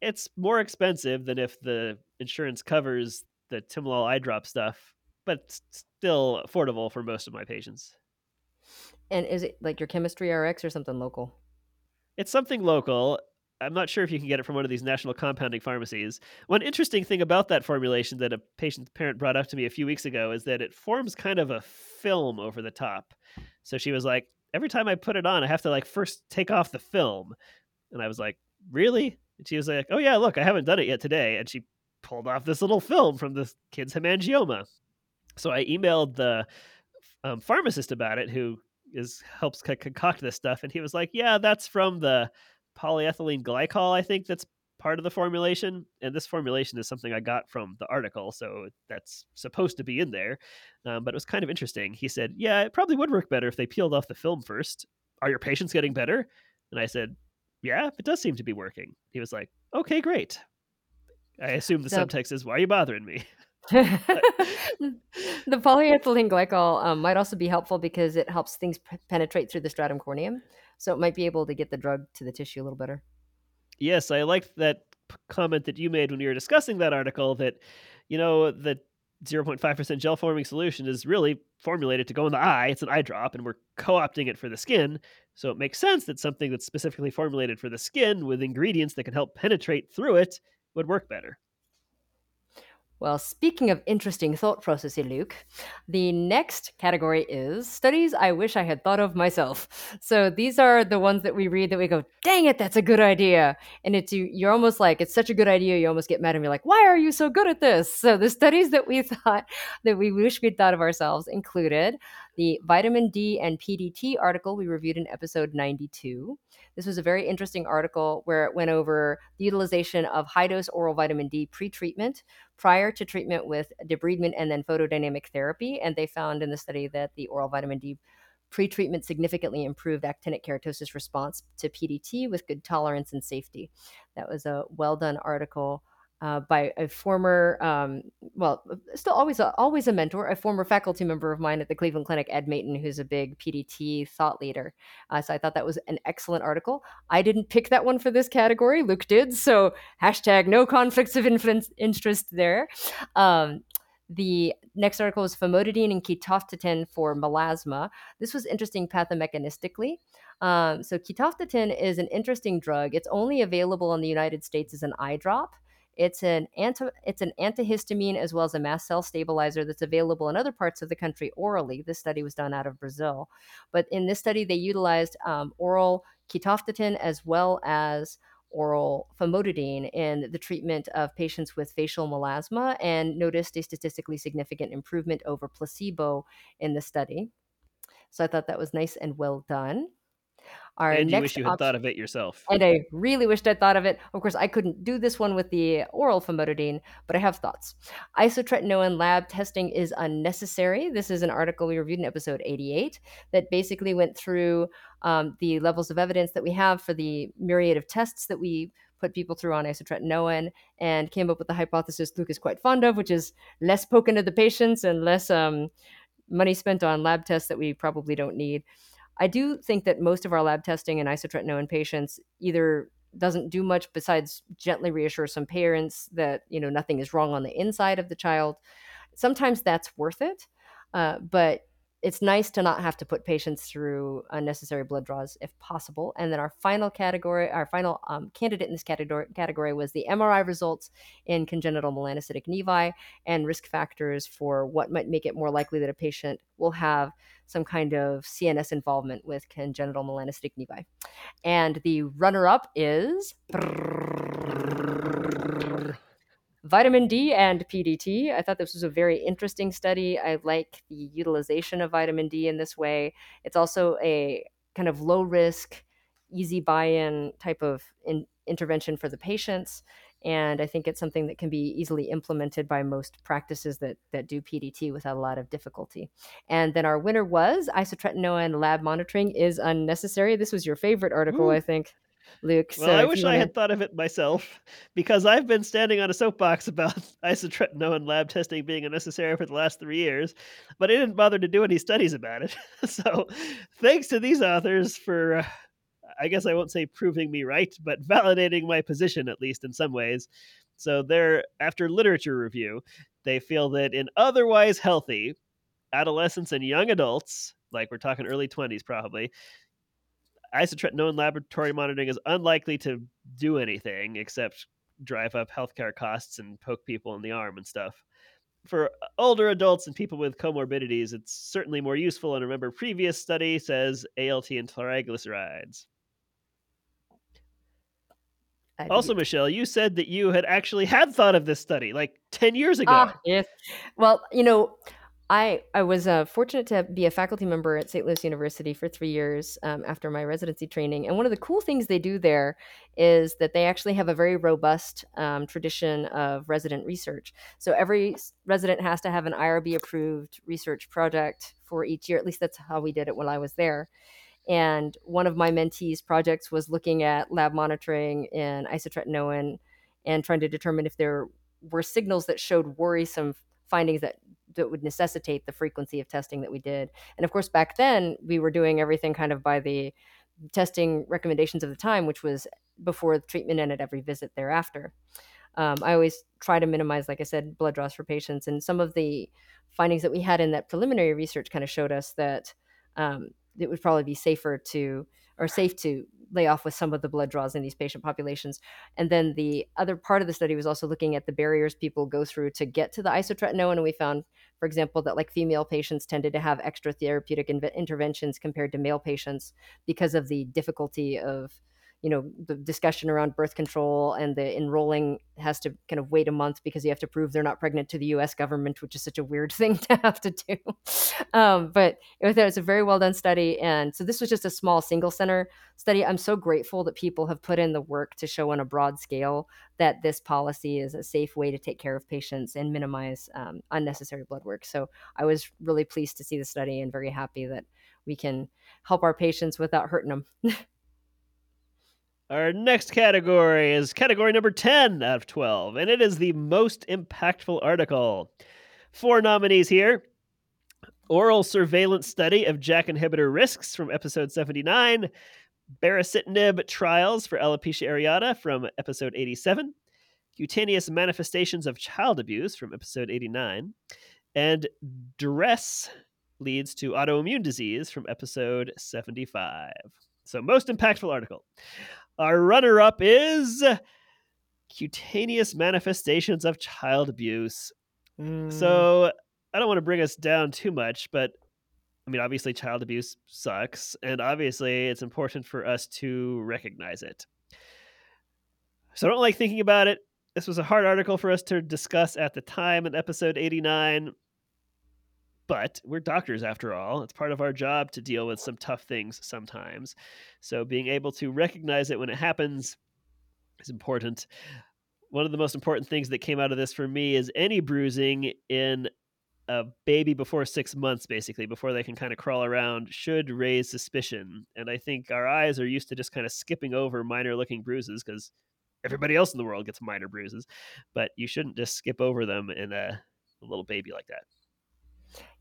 It's more expensive than if the insurance covers the timolol eye drop stuff, but still affordable for most of my patients. And is it like your chemistry RX or something local? It's something local. I'm not sure if you can get it from one of these national compounding pharmacies. One interesting thing about that formulation that a patient's parent brought up to me a few weeks ago is that it forms kind of a film over the top. So she was like, every time I put it on, I have to like first take off the film. And I was like, really? And she was like, oh yeah, look, I haven't done it yet today. And she pulled off this little film from this kid's hemangioma. So I emailed the um, pharmacist about it, who is helps concoct this stuff, and he was like, "Yeah, that's from the polyethylene glycol. I think that's part of the formulation, and this formulation is something I got from the article, so that's supposed to be in there. Um, but it was kind of interesting. He said, "Yeah, it probably would work better if they peeled off the film first. Are your patients getting better?" And I said, "Yeah, it does seem to be working." He was like, "Okay, great." I assume the subtext is, "Why are you bothering me?" [LAUGHS] the polyethylene glycol um, might also be helpful because it helps things p- penetrate through the stratum corneum, so it might be able to get the drug to the tissue a little better. Yes, I liked that comment that you made when you were discussing that article that, you know, the 0.5% gel forming solution is really formulated to go in the eye. It's an eye drop, and we're co opting it for the skin. So it makes sense that something that's specifically formulated for the skin with ingredients that can help penetrate through it would work better. Well, speaking of interesting thought processes, Luke, the next category is studies I wish I had thought of myself. So these are the ones that we read that we go, dang it, that's a good idea. And it's you, you're almost like, it's such a good idea, you almost get mad and be like, why are you so good at this? So the studies that we [LAUGHS] thought that we wish we'd thought of ourselves included The vitamin D and PDT article we reviewed in episode 92. This was a very interesting article where it went over the utilization of high dose oral vitamin D pre-treatment prior to treatment with debridement and then photodynamic therapy. And they found in the study that the oral vitamin D Pre-treatment significantly improved actinic keratosis response to PDT with good tolerance and safety. That was a well done article uh, by a former, um, well, still always a, always a mentor, a former faculty member of mine at the Cleveland Clinic, Ed Maytin, who's a big PDT thought leader. Uh, so I thought that was an excellent article. I didn't pick that one for this category. Luke did. So hashtag no conflicts of interest there. Um, the next article is famotidine and ketotifen for melasma. This was interesting pathomechanistically. Um, so ketotifen is an interesting drug. It's only available in the United States as an eye drop. It's an anti, it's an antihistamine as well as a mast cell stabilizer that's available in other parts of the country orally. This study was done out of Brazil, but in this study they utilized um, oral ketotifen as well as oral famotidine in the treatment of patients with facial melasma and noticed a statistically significant improvement over placebo in the study. So I thought that was nice and well done. Our and you wish you had op- thought of it yourself. And I really wished I'd thought of it. Of course, I couldn't do this one with the oral famotidine, but I have thoughts. Isotretinoin lab testing is unnecessary. This is an article we reviewed in episode 88 that basically went through um, the levels of evidence that we have for the myriad of tests that we put people through on isotretinoin and came up with the hypothesis Luke is quite fond of, which is less poking into the patients and less um, money spent on lab tests that we probably don't need. I do think that most of our lab testing in isotretinoin patients either doesn't do much besides gently reassure some parents that you know nothing is wrong on the inside of the child. Sometimes that's worth it, uh, but it's nice to not have to put patients through unnecessary blood draws if possible. And then our final category, our final um, candidate in this category, category was the MRI results in congenital melanocytic nevi and risk factors for what might make it more likely that a patient will have some kind of CNS involvement with congenital melanocytic nevi. And the runner up is vitamin D and PDT. I thought this was a very interesting study. I like the utilization of vitamin D in this way. It's also a kind of low risk, easy buy in type of in- intervention for the patients. And I think it's something that can be easily implemented by most practices that, that do PDT without a lot of difficulty. And then our winner was isotretinoin lab monitoring is unnecessary. This was your favorite article, Ooh. I think. Luke. Well, so I wish I wanna... had thought of it myself [LAUGHS] because I've been standing on a soapbox about [LAUGHS] isotretinoin lab testing being unnecessary for the last three years, but I didn't bother to do any studies about it. [LAUGHS] so thanks to these authors for, uh, I guess I won't say proving me right, but validating my position at least in some ways. So they're after literature review, they feel that in otherwise healthy adolescents and young adults, like we're talking early 20s probably, isotretinoin laboratory monitoring is unlikely to do anything except drive up healthcare costs and poke people in the arm and stuff. For older adults and people with comorbidities, it's certainly more useful. And remember, previous study says ALT and triglycerides. also, Michelle, you said that you had actually had thought of this study like 10 years ago. Ah, yes. Well, you know, I I was uh, fortunate to be a faculty member at St. Louis University for three years um, after my residency training, and one of the cool things they do there is that they actually have a very robust um, tradition of resident research. So every resident has to have an IRB approved research project for each year. At least that's how we did it when I was there. And one of my mentees' projects was looking at lab monitoring in isotretinoin and trying to determine if there were signals that showed worrisome findings that that would necessitate the frequency of testing that we did. And of course, back then we were doing everything kind of by the testing recommendations of the time, which was before the treatment and at every visit thereafter. Um, I always try to minimize, like I said, blood draws for patients. And some of the findings that we had in that preliminary research kind of showed us that um, it would probably be safer to or safe to lay off with some of the blood draws in these patient populations. And then the other part of the study was also looking at the barriers people go through to get to the isotretinoin. And we found, for example, that like female patients tended to have extra therapeutic in- interventions compared to male patients because of the difficulty of you know the discussion around birth control and the enrolling has to kind of wait a month because you have to prove they're not pregnant to the U.S. government, which is such a weird [LAUGHS] thing to have to do. Um, but it was, it was a very well done study, and so this was just a small single center study. I'm so grateful that people have put in the work to show on a broad scale that this policy is a safe way to take care of patients and minimize um, unnecessary blood work. So I was really pleased to see the study and very happy that we can help our patients without hurting them. [LAUGHS] Our next category is category number 10 out of 12, and it is the most impactful article. Four nominees here Oral Surveillance Study of JAK Inhibitor Risks from episode 79, Baricitinib Trials for Alopecia Areata from episode 87, Cutaneous Manifestations of Child Abuse from episode 89, and Duress Leads to Autoimmune Disease from episode 75. So, most impactful article. Our runner up is cutaneous manifestations of child abuse. Mm. So I don't want to bring us down too much, but I mean, obviously, child abuse sucks, and obviously, it's important for us to recognize it. So I don't like thinking about it. This was a hard article for us to discuss at the time in episode 89, but we're doctors after all. It's part of our job to deal with some tough things sometimes. So being able to recognize it when it happens is important. One of the most important things that came out of this for me is any bruising in a baby before six months, basically, before they can kind of crawl around, should raise suspicion. And I think our eyes are used to just kind of skipping over minor looking bruises because everybody else in the world gets minor bruises. But you shouldn't just skip over them in a, a little baby like that.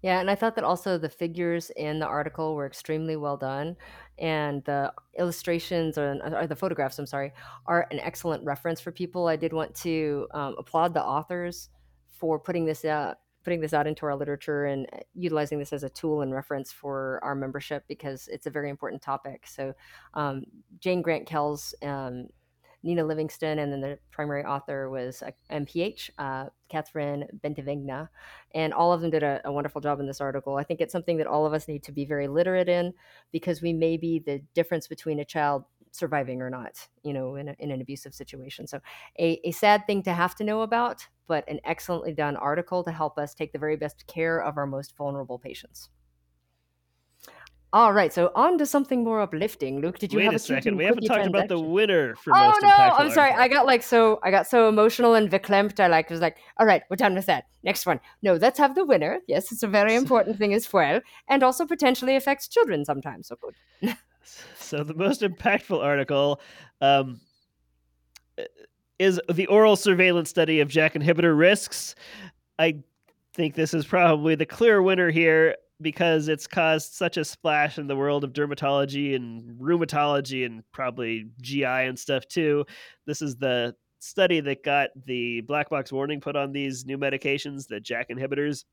Yeah, and I thought that also the figures in the article were extremely well done, and the illustrations or, or the photographs, I'm sorry, are an excellent reference for people. I did want to um, applaud the authors for putting this out, putting this out into our literature and uh, utilizing this as a tool and reference for our membership because it's a very important topic. So, um, Jane Grant Kels um, Nina Livingston, and then the primary author was uh, MPH, uh, Catherine Bentivegna, and all of them did a, a, wonderful job in this article. I think it's something that all of us need to be very literate in because we may be the difference between a child surviving or not, you know, in, a, in an abusive situation. So, a, a sad thing to have to know about, but an excellently done article to help us take the very best care of our most vulnerable patients. All right, so on to something more uplifting. Luke, did you Wait have a, a second? We haven't talked about the winner for oh most no! I'm sorry. I got like so I got so emotional and verklempt. I like was like, all right, we're done with that. Next one. No, let's have the winner. Yes, it's a very [LAUGHS] important thing as well, and also potentially affects children sometimes. So good. [LAUGHS] so the most impactful article um, is the oral surveillance study of JAK inhibitor risks. I think this is probably the clear winner here because it's caused such a splash in the world of dermatology and rheumatology and probably GI and stuff too. This is the study that got the black box warning put on these new medications, the JAK inhibitors.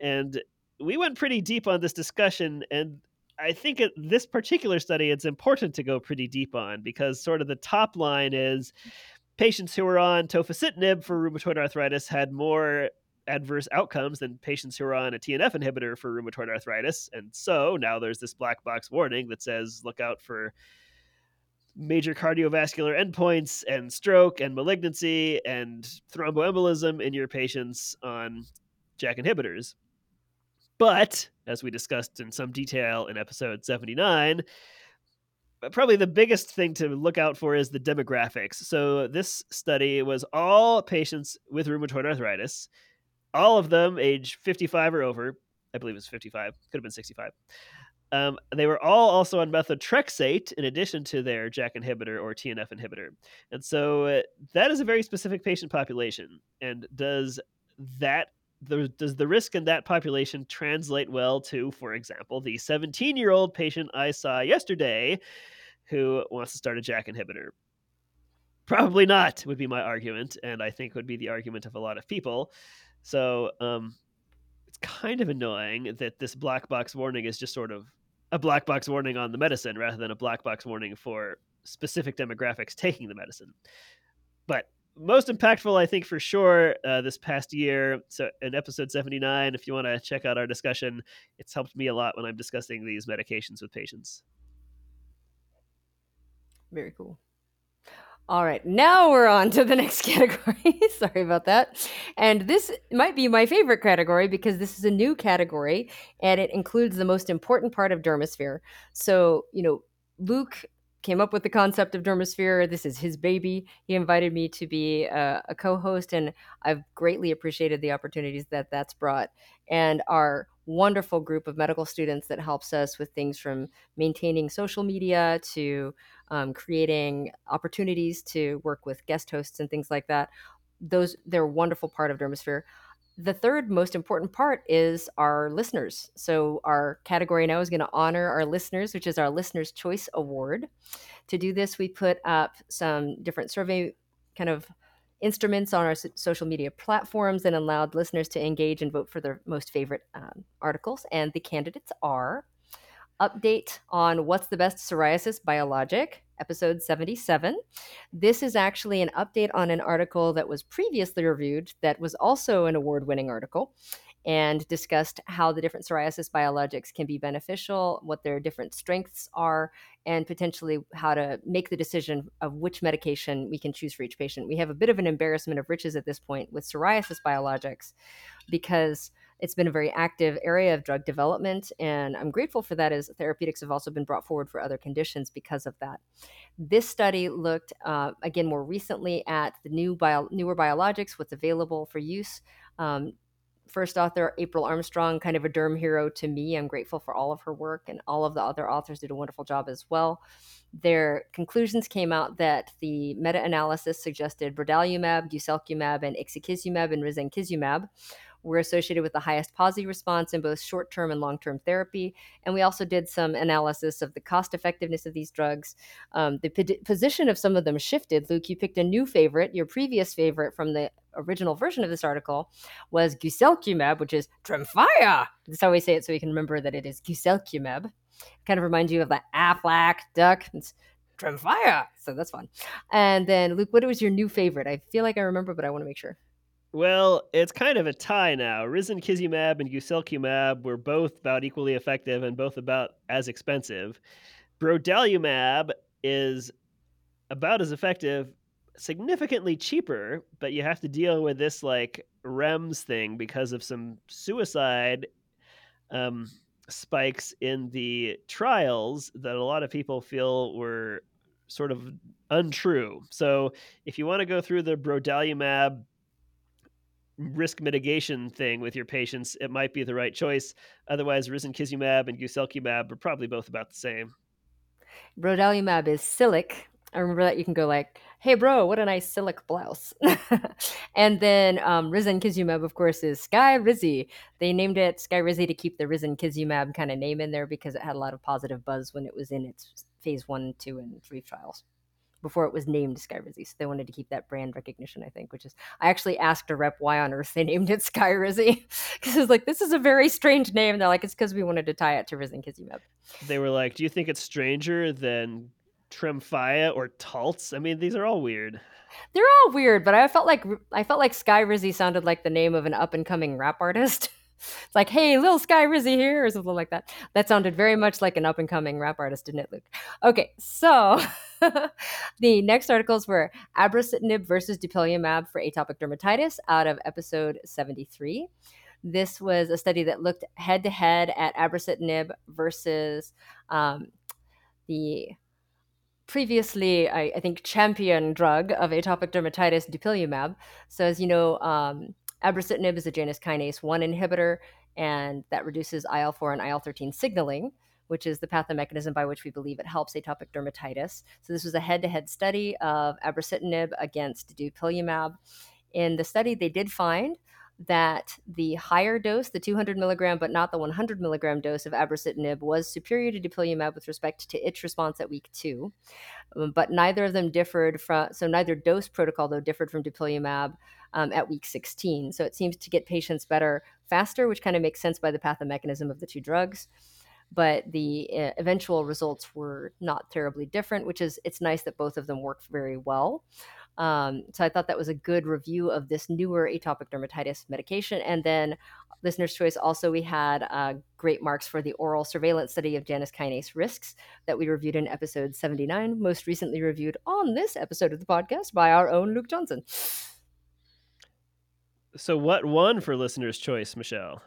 And we went pretty deep on this discussion and I think at this particular study it's important to go pretty deep on because sort of the top line is patients who were on tofacitinib for rheumatoid arthritis had more adverse outcomes than patients who are on a TNF inhibitor for rheumatoid arthritis. And so now there's this black box warning that says look out for major cardiovascular endpoints and stroke and malignancy and thromboembolism in your patients on JAK inhibitors. But as we discussed in some detail in episode 79, uh, probably the biggest thing to look out for is the demographics. So this study was all patients with rheumatoid arthritis all of them age 55 or over. I believe it's 55. Could have been 65. Um, they were all also on methotrexate in addition to their JAK inhibitor or TNF inhibitor. And so uh, that is a very specific patient population. And does that the, does the risk in that population translate well to, for example, the 17 year old patient I saw yesterday who wants to start a JAK inhibitor? Probably not, would be my argument, and I think would be the argument of a lot of people. So um, it's kind of annoying that this black box warning is just sort of a black box warning on the medicine rather than a black box warning for specific demographics taking the medicine. But most impactful, I think, for sure, uh, this past year. So, in episode 79, if you want to check out our discussion, it's helped me a lot when I'm discussing these medications with patients. Very cool. All right, now we're on to the [LAUGHS] next category. [LAUGHS] Sorry about that. And this might be my favorite category because this is a new category and it includes the most important part of Dermasphere. So, you know, Luke came up with the concept of Dermasphere. This is his baby. He invited me to be a, a co host, and I've greatly appreciated the opportunities that that's brought. And our wonderful group of medical students that helps us with things from maintaining social media to um, creating opportunities to work with guest hosts and things like that. Those they're a wonderful part of Dermasphere. The third most important part is our listeners. So our category now is going to honor our listeners, which is our Listeners Choice Award. To do this, we put up some different survey kind of instruments on our social media platforms and allowed listeners to engage and vote for their most favorite um, articles. And the candidates are update on what's the best psoriasis biologic, episode 77. This is actually an update on an article that was previously reviewed that was also an award winning article and discussed how the different psoriasis biologics can be beneficial, what their different strengths are, and potentially how to make the decision of which medication we can choose for each patient. We have a bit of an embarrassment of riches at this point with psoriasis biologics because it's been a very active area of drug development and i'm grateful for that as therapeutics have also been brought forward for other conditions because of that this study looked uh, again more recently at the new bio, newer biologics what's available for use um, first author, April Armstrong, kind of a derm hero to me. I'm grateful for all of her work, and all of the other authors did a wonderful job as well. Their conclusions came out that the meta analysis suggested brodalumab, guselkumab, and ixekizumab and risankizumab were associated with the highest PASI response in both short term and long term therapy. And we also did some analysis of the cost effectiveness of these drugs. Um, the p- position of some of them shifted. Luke, you picked a new favorite. Your previous favorite from the original version of this article was guselkumab, which is Tremfya. That's how we say it so we can remember that it is guselkumab. Kind of reminds you of the Aflac duck. It's Tremfya. So that's fun. And then, Luke, what was your new favorite? I feel like I remember, but I want to make sure. Well, it's kind of a tie now. Risankizumab and guselkumab were both about equally effective and both about as expensive. Brodalumab is about as effective, significantly cheaper, but you have to deal with this like REMS thing because of some suicide um, spikes in the trials that a lot of people feel were sort of untrue. So if you want to go through the brodalumab risk mitigation thing with your patients, it might be the right choice. Otherwise, risankizumab and guselkumab are probably both about the same. Brodalumab is Siliq. I remember that you can go like, "Hey, bro, what a nice Siliq blouse." [LAUGHS] and then um, risankizumab, of course, is Skyrizi. They named it Skyrizi to keep the risankizumab kind of name in there because it had a lot of positive buzz when it was in its phase one, two, and three trials before it was named Skyrizi. So they wanted to keep that brand recognition, I think, which is I actually asked a rep why on earth they [LAUGHS] named it Skyrizi. Because it's like, this is a very strange name. They're like, it's because we wanted to tie it to risankizumab. They were like, Do you think it's stranger than Tremfya or Taltz? I mean, these are all weird. They're all weird, but I felt like I felt like Skyrizi sounded like the name of an up and coming rap artist. [LAUGHS] It's like, hey, little Skyrizi here, or something like that. That sounded very much like an up and coming rap artist, didn't it, Luke? Okay, so [LAUGHS] [LAUGHS] the next articles were abrocitinib versus dupilumab for atopic dermatitis out of episode 73. This was a study that looked head to head at abrocitinib versus um, the previously, I, I, think, champion drug of atopic dermatitis, dupilumab. So, as you know, um, Abrocitinib is a Janus kinase 1 inhibitor, and that reduces IL 4 and IL 13 signaling, which is the pathomechanism by which we believe it helps atopic dermatitis. So, this was a head to head study of abrocitinib against dupilumab. In the study, they did find that the higher dose, the 200 milligram, but not the 100 milligram dose of abrocitinib, was superior to dupilumab with respect to itch response at week two. Um, but neither of them differed from, so neither dose protocol, though, differed from dupilumab um, at week 16. So it seems to get patients better faster, which kind of makes sense by the pathomechanism of the two drugs. But the uh, eventual results were not terribly different, which is it's nice that both of them work very well. Um, so I thought that was a good review of this newer atopic dermatitis medication. And then, listener's choice also, we had uh, great marks for the oral surveillance study of Janus kinase risks that we reviewed in episode 79, most recently reviewed on this episode of the podcast by our own Luke Johnson. So, what won for listener's choice, Michelle?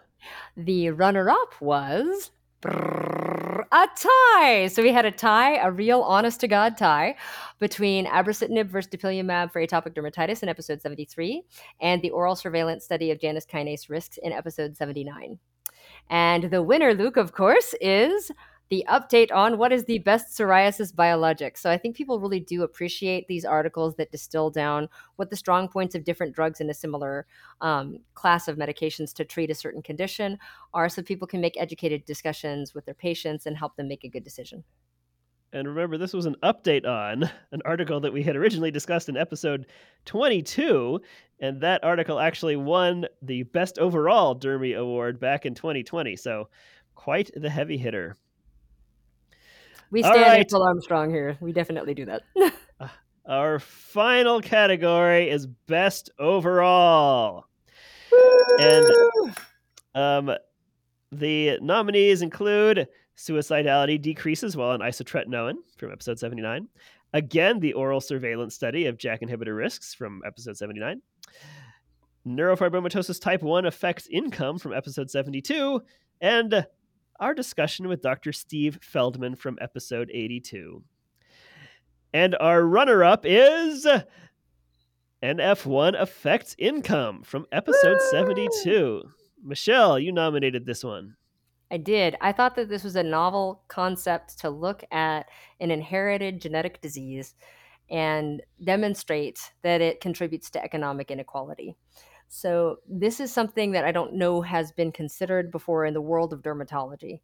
The runner up was a tie. So we had a tie, a real honest to God tie between abrocitinib versus dupilumab for atopic dermatitis in episode 73 and the oral surveillance study of Janus kinase risks in episode 79. And the winner, Luke, of course, is the update on what is the best psoriasis biologic. So I think people really do appreciate these articles that distill down what the strong points of different drugs in a similar um, class of medications to treat a certain condition are so people can make educated discussions with their patients and help them make a good decision. And remember, this was an update on an article that we had originally discussed in episode 22. And that article actually won the Best Overall Dermy Award back in 2020. So, quite the heavy hitter. We stand right. April Armstrong here. We definitely do that. [LAUGHS] Uh, our final category is best overall. Woo! And um, the nominees include suicidality decreases while on isotretinoin from episode 79. Again, the oral surveillance study of JAK inhibitor risks from episode 79. Neurofibromatosis type 1 affects income from episode 72. And our discussion with Dr. Steve Feldman from episode 82. And our runner up is NF1 Affects Income from episode Woo! 72. Michelle, you nominated this one. I did. I thought that this was a novel concept to look at an inherited genetic disease and demonstrate that it contributes to economic inequality. So, this is something that I don't know has been considered before in the world of dermatology.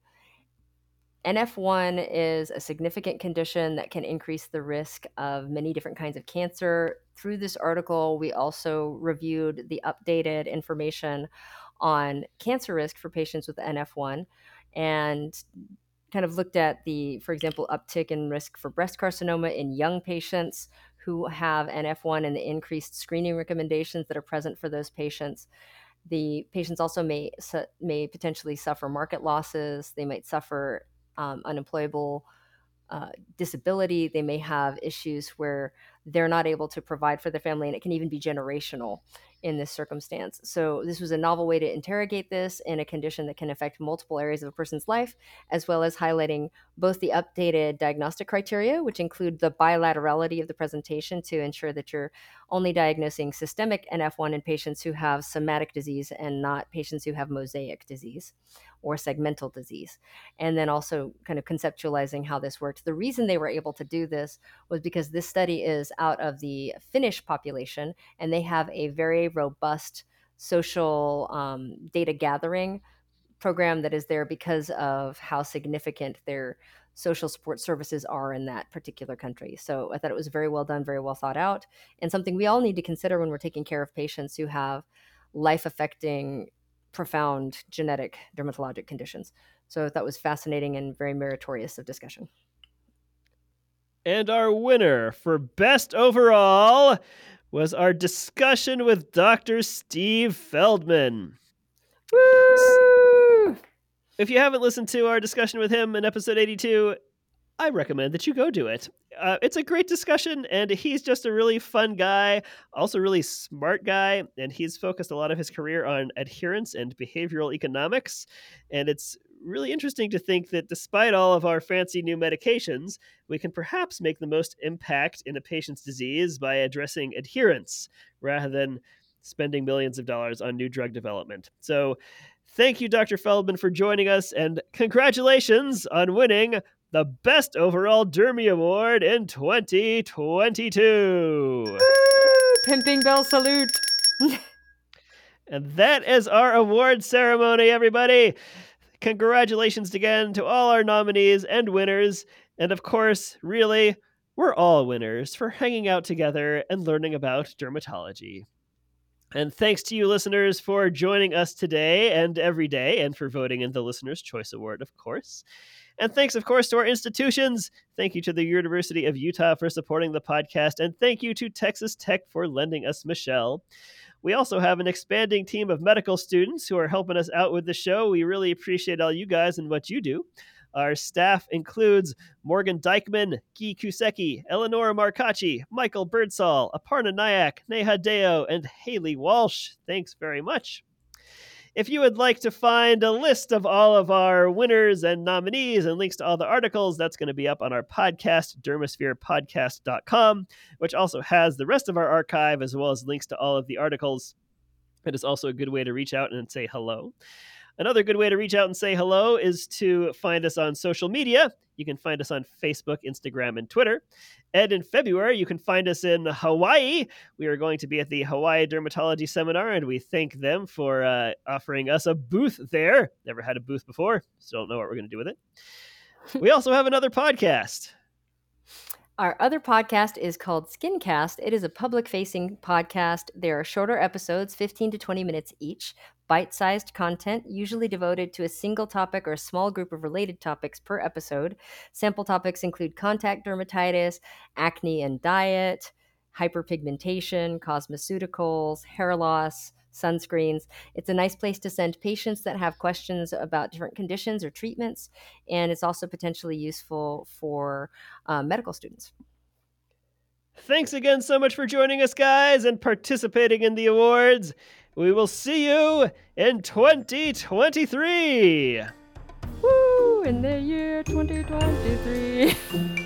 NF1 is a significant condition that can increase the risk of many different kinds of cancer. Through this article, we also reviewed the updated information on cancer risk for patients with NF1 and kind of looked at the, for example, uptick in risk for breast carcinoma in young patients who have NF1 and the increased screening recommendations that are present for those patients. The patients also may may potentially suffer market losses. They might suffer um, unemployable uh, disability. They may have issues where they're not able to provide for their family, and it can even be generational in this circumstance. So, this was a novel way to interrogate this in a condition that can affect multiple areas of a person's life, as well as highlighting both the updated diagnostic criteria, which include the bilaterality of the presentation to ensure that you're only diagnosing systemic NF1 in patients who have somatic disease and not patients who have mosaic disease or segmental disease. And then also kind of conceptualizing how this worked. The reason they were able to do this was because this study is out of the Finnish population and they have a very robust social um, data gathering program that is there because of how significant their social support services are in that particular country. So I thought it was very well done, very well thought out, and something we all need to consider when we're taking care of patients who have life affecting, profound genetic dermatologic conditions. So that was fascinating and very meritorious of discussion. And our winner for best overall was our discussion with Dr. Steve Feldman. Woo! If you haven't listened to our discussion with him in episode 82, I recommend that you go do it. Uh, it's a great discussion, and he's just a really fun guy, also really smart guy, and he's focused a lot of his career on adherence and behavioral economics. And it's really interesting to think that despite all of our fancy new medications, we can perhaps make the most impact in a patient's disease by addressing adherence rather than spending millions of dollars on new drug development. So, thank you, Dr. Feldman, for joining us, and congratulations on winning the Best Overall Dermy Award in 2022. Woo! Pimping bell salute. [LAUGHS] and that is our award ceremony, everybody. Congratulations again to all our nominees and winners. And of course, really, we're all winners for hanging out together and learning about dermatology. And thanks to you, listeners, for joining us today and every day, and for voting in the Listener's Choice Award, of course. And thanks, of course, to our institutions. Thank you to the University of Utah for supporting the podcast, and thank you to Texas Tech for lending us Michelle. We also have an expanding team of medical students who are helping us out with the show. We really appreciate all you guys and what you do. Our staff includes Morgan Dykeman, Guy Kusecki, Eleonora Marcacci, Michael Birdsall, Aparna Nayak, Neha Deo, and Haley Walsh. Thanks very much. If you would like to find a list of all of our winners and nominees and links to all the articles, that's going to be up on our podcast, dermaspherepodcast.com, which also has the rest of our archive as well as links to all of the articles. It is also a good way to reach out and say hello. Another good way to reach out and say hello is to find us on social media. You can find us on Facebook, Instagram, and Twitter. And in February, you can find us in Hawaii. We are going to be at the Hawaii Dermatology Seminar, and we thank them for uh, offering us a booth there. Never had a booth before, so don't know what we're going to do with it. [LAUGHS] we also have another podcast. Our other podcast is called Skincast. It is a public facing podcast. There are shorter episodes, 15 to 20 minutes each, bite sized content, usually devoted to a single topic or a small group of related topics per episode. Sample topics include contact dermatitis, acne and diet, hyperpigmentation, cosmeceuticals, hair loss, sunscreens. It's a nice place to send patients that have questions about different conditions or treatments, and it's also potentially useful for uh, medical students. Thanks again so much for joining us, guys, and participating in the awards. We will see you in 2023. Woo! In the year 2023. [LAUGHS]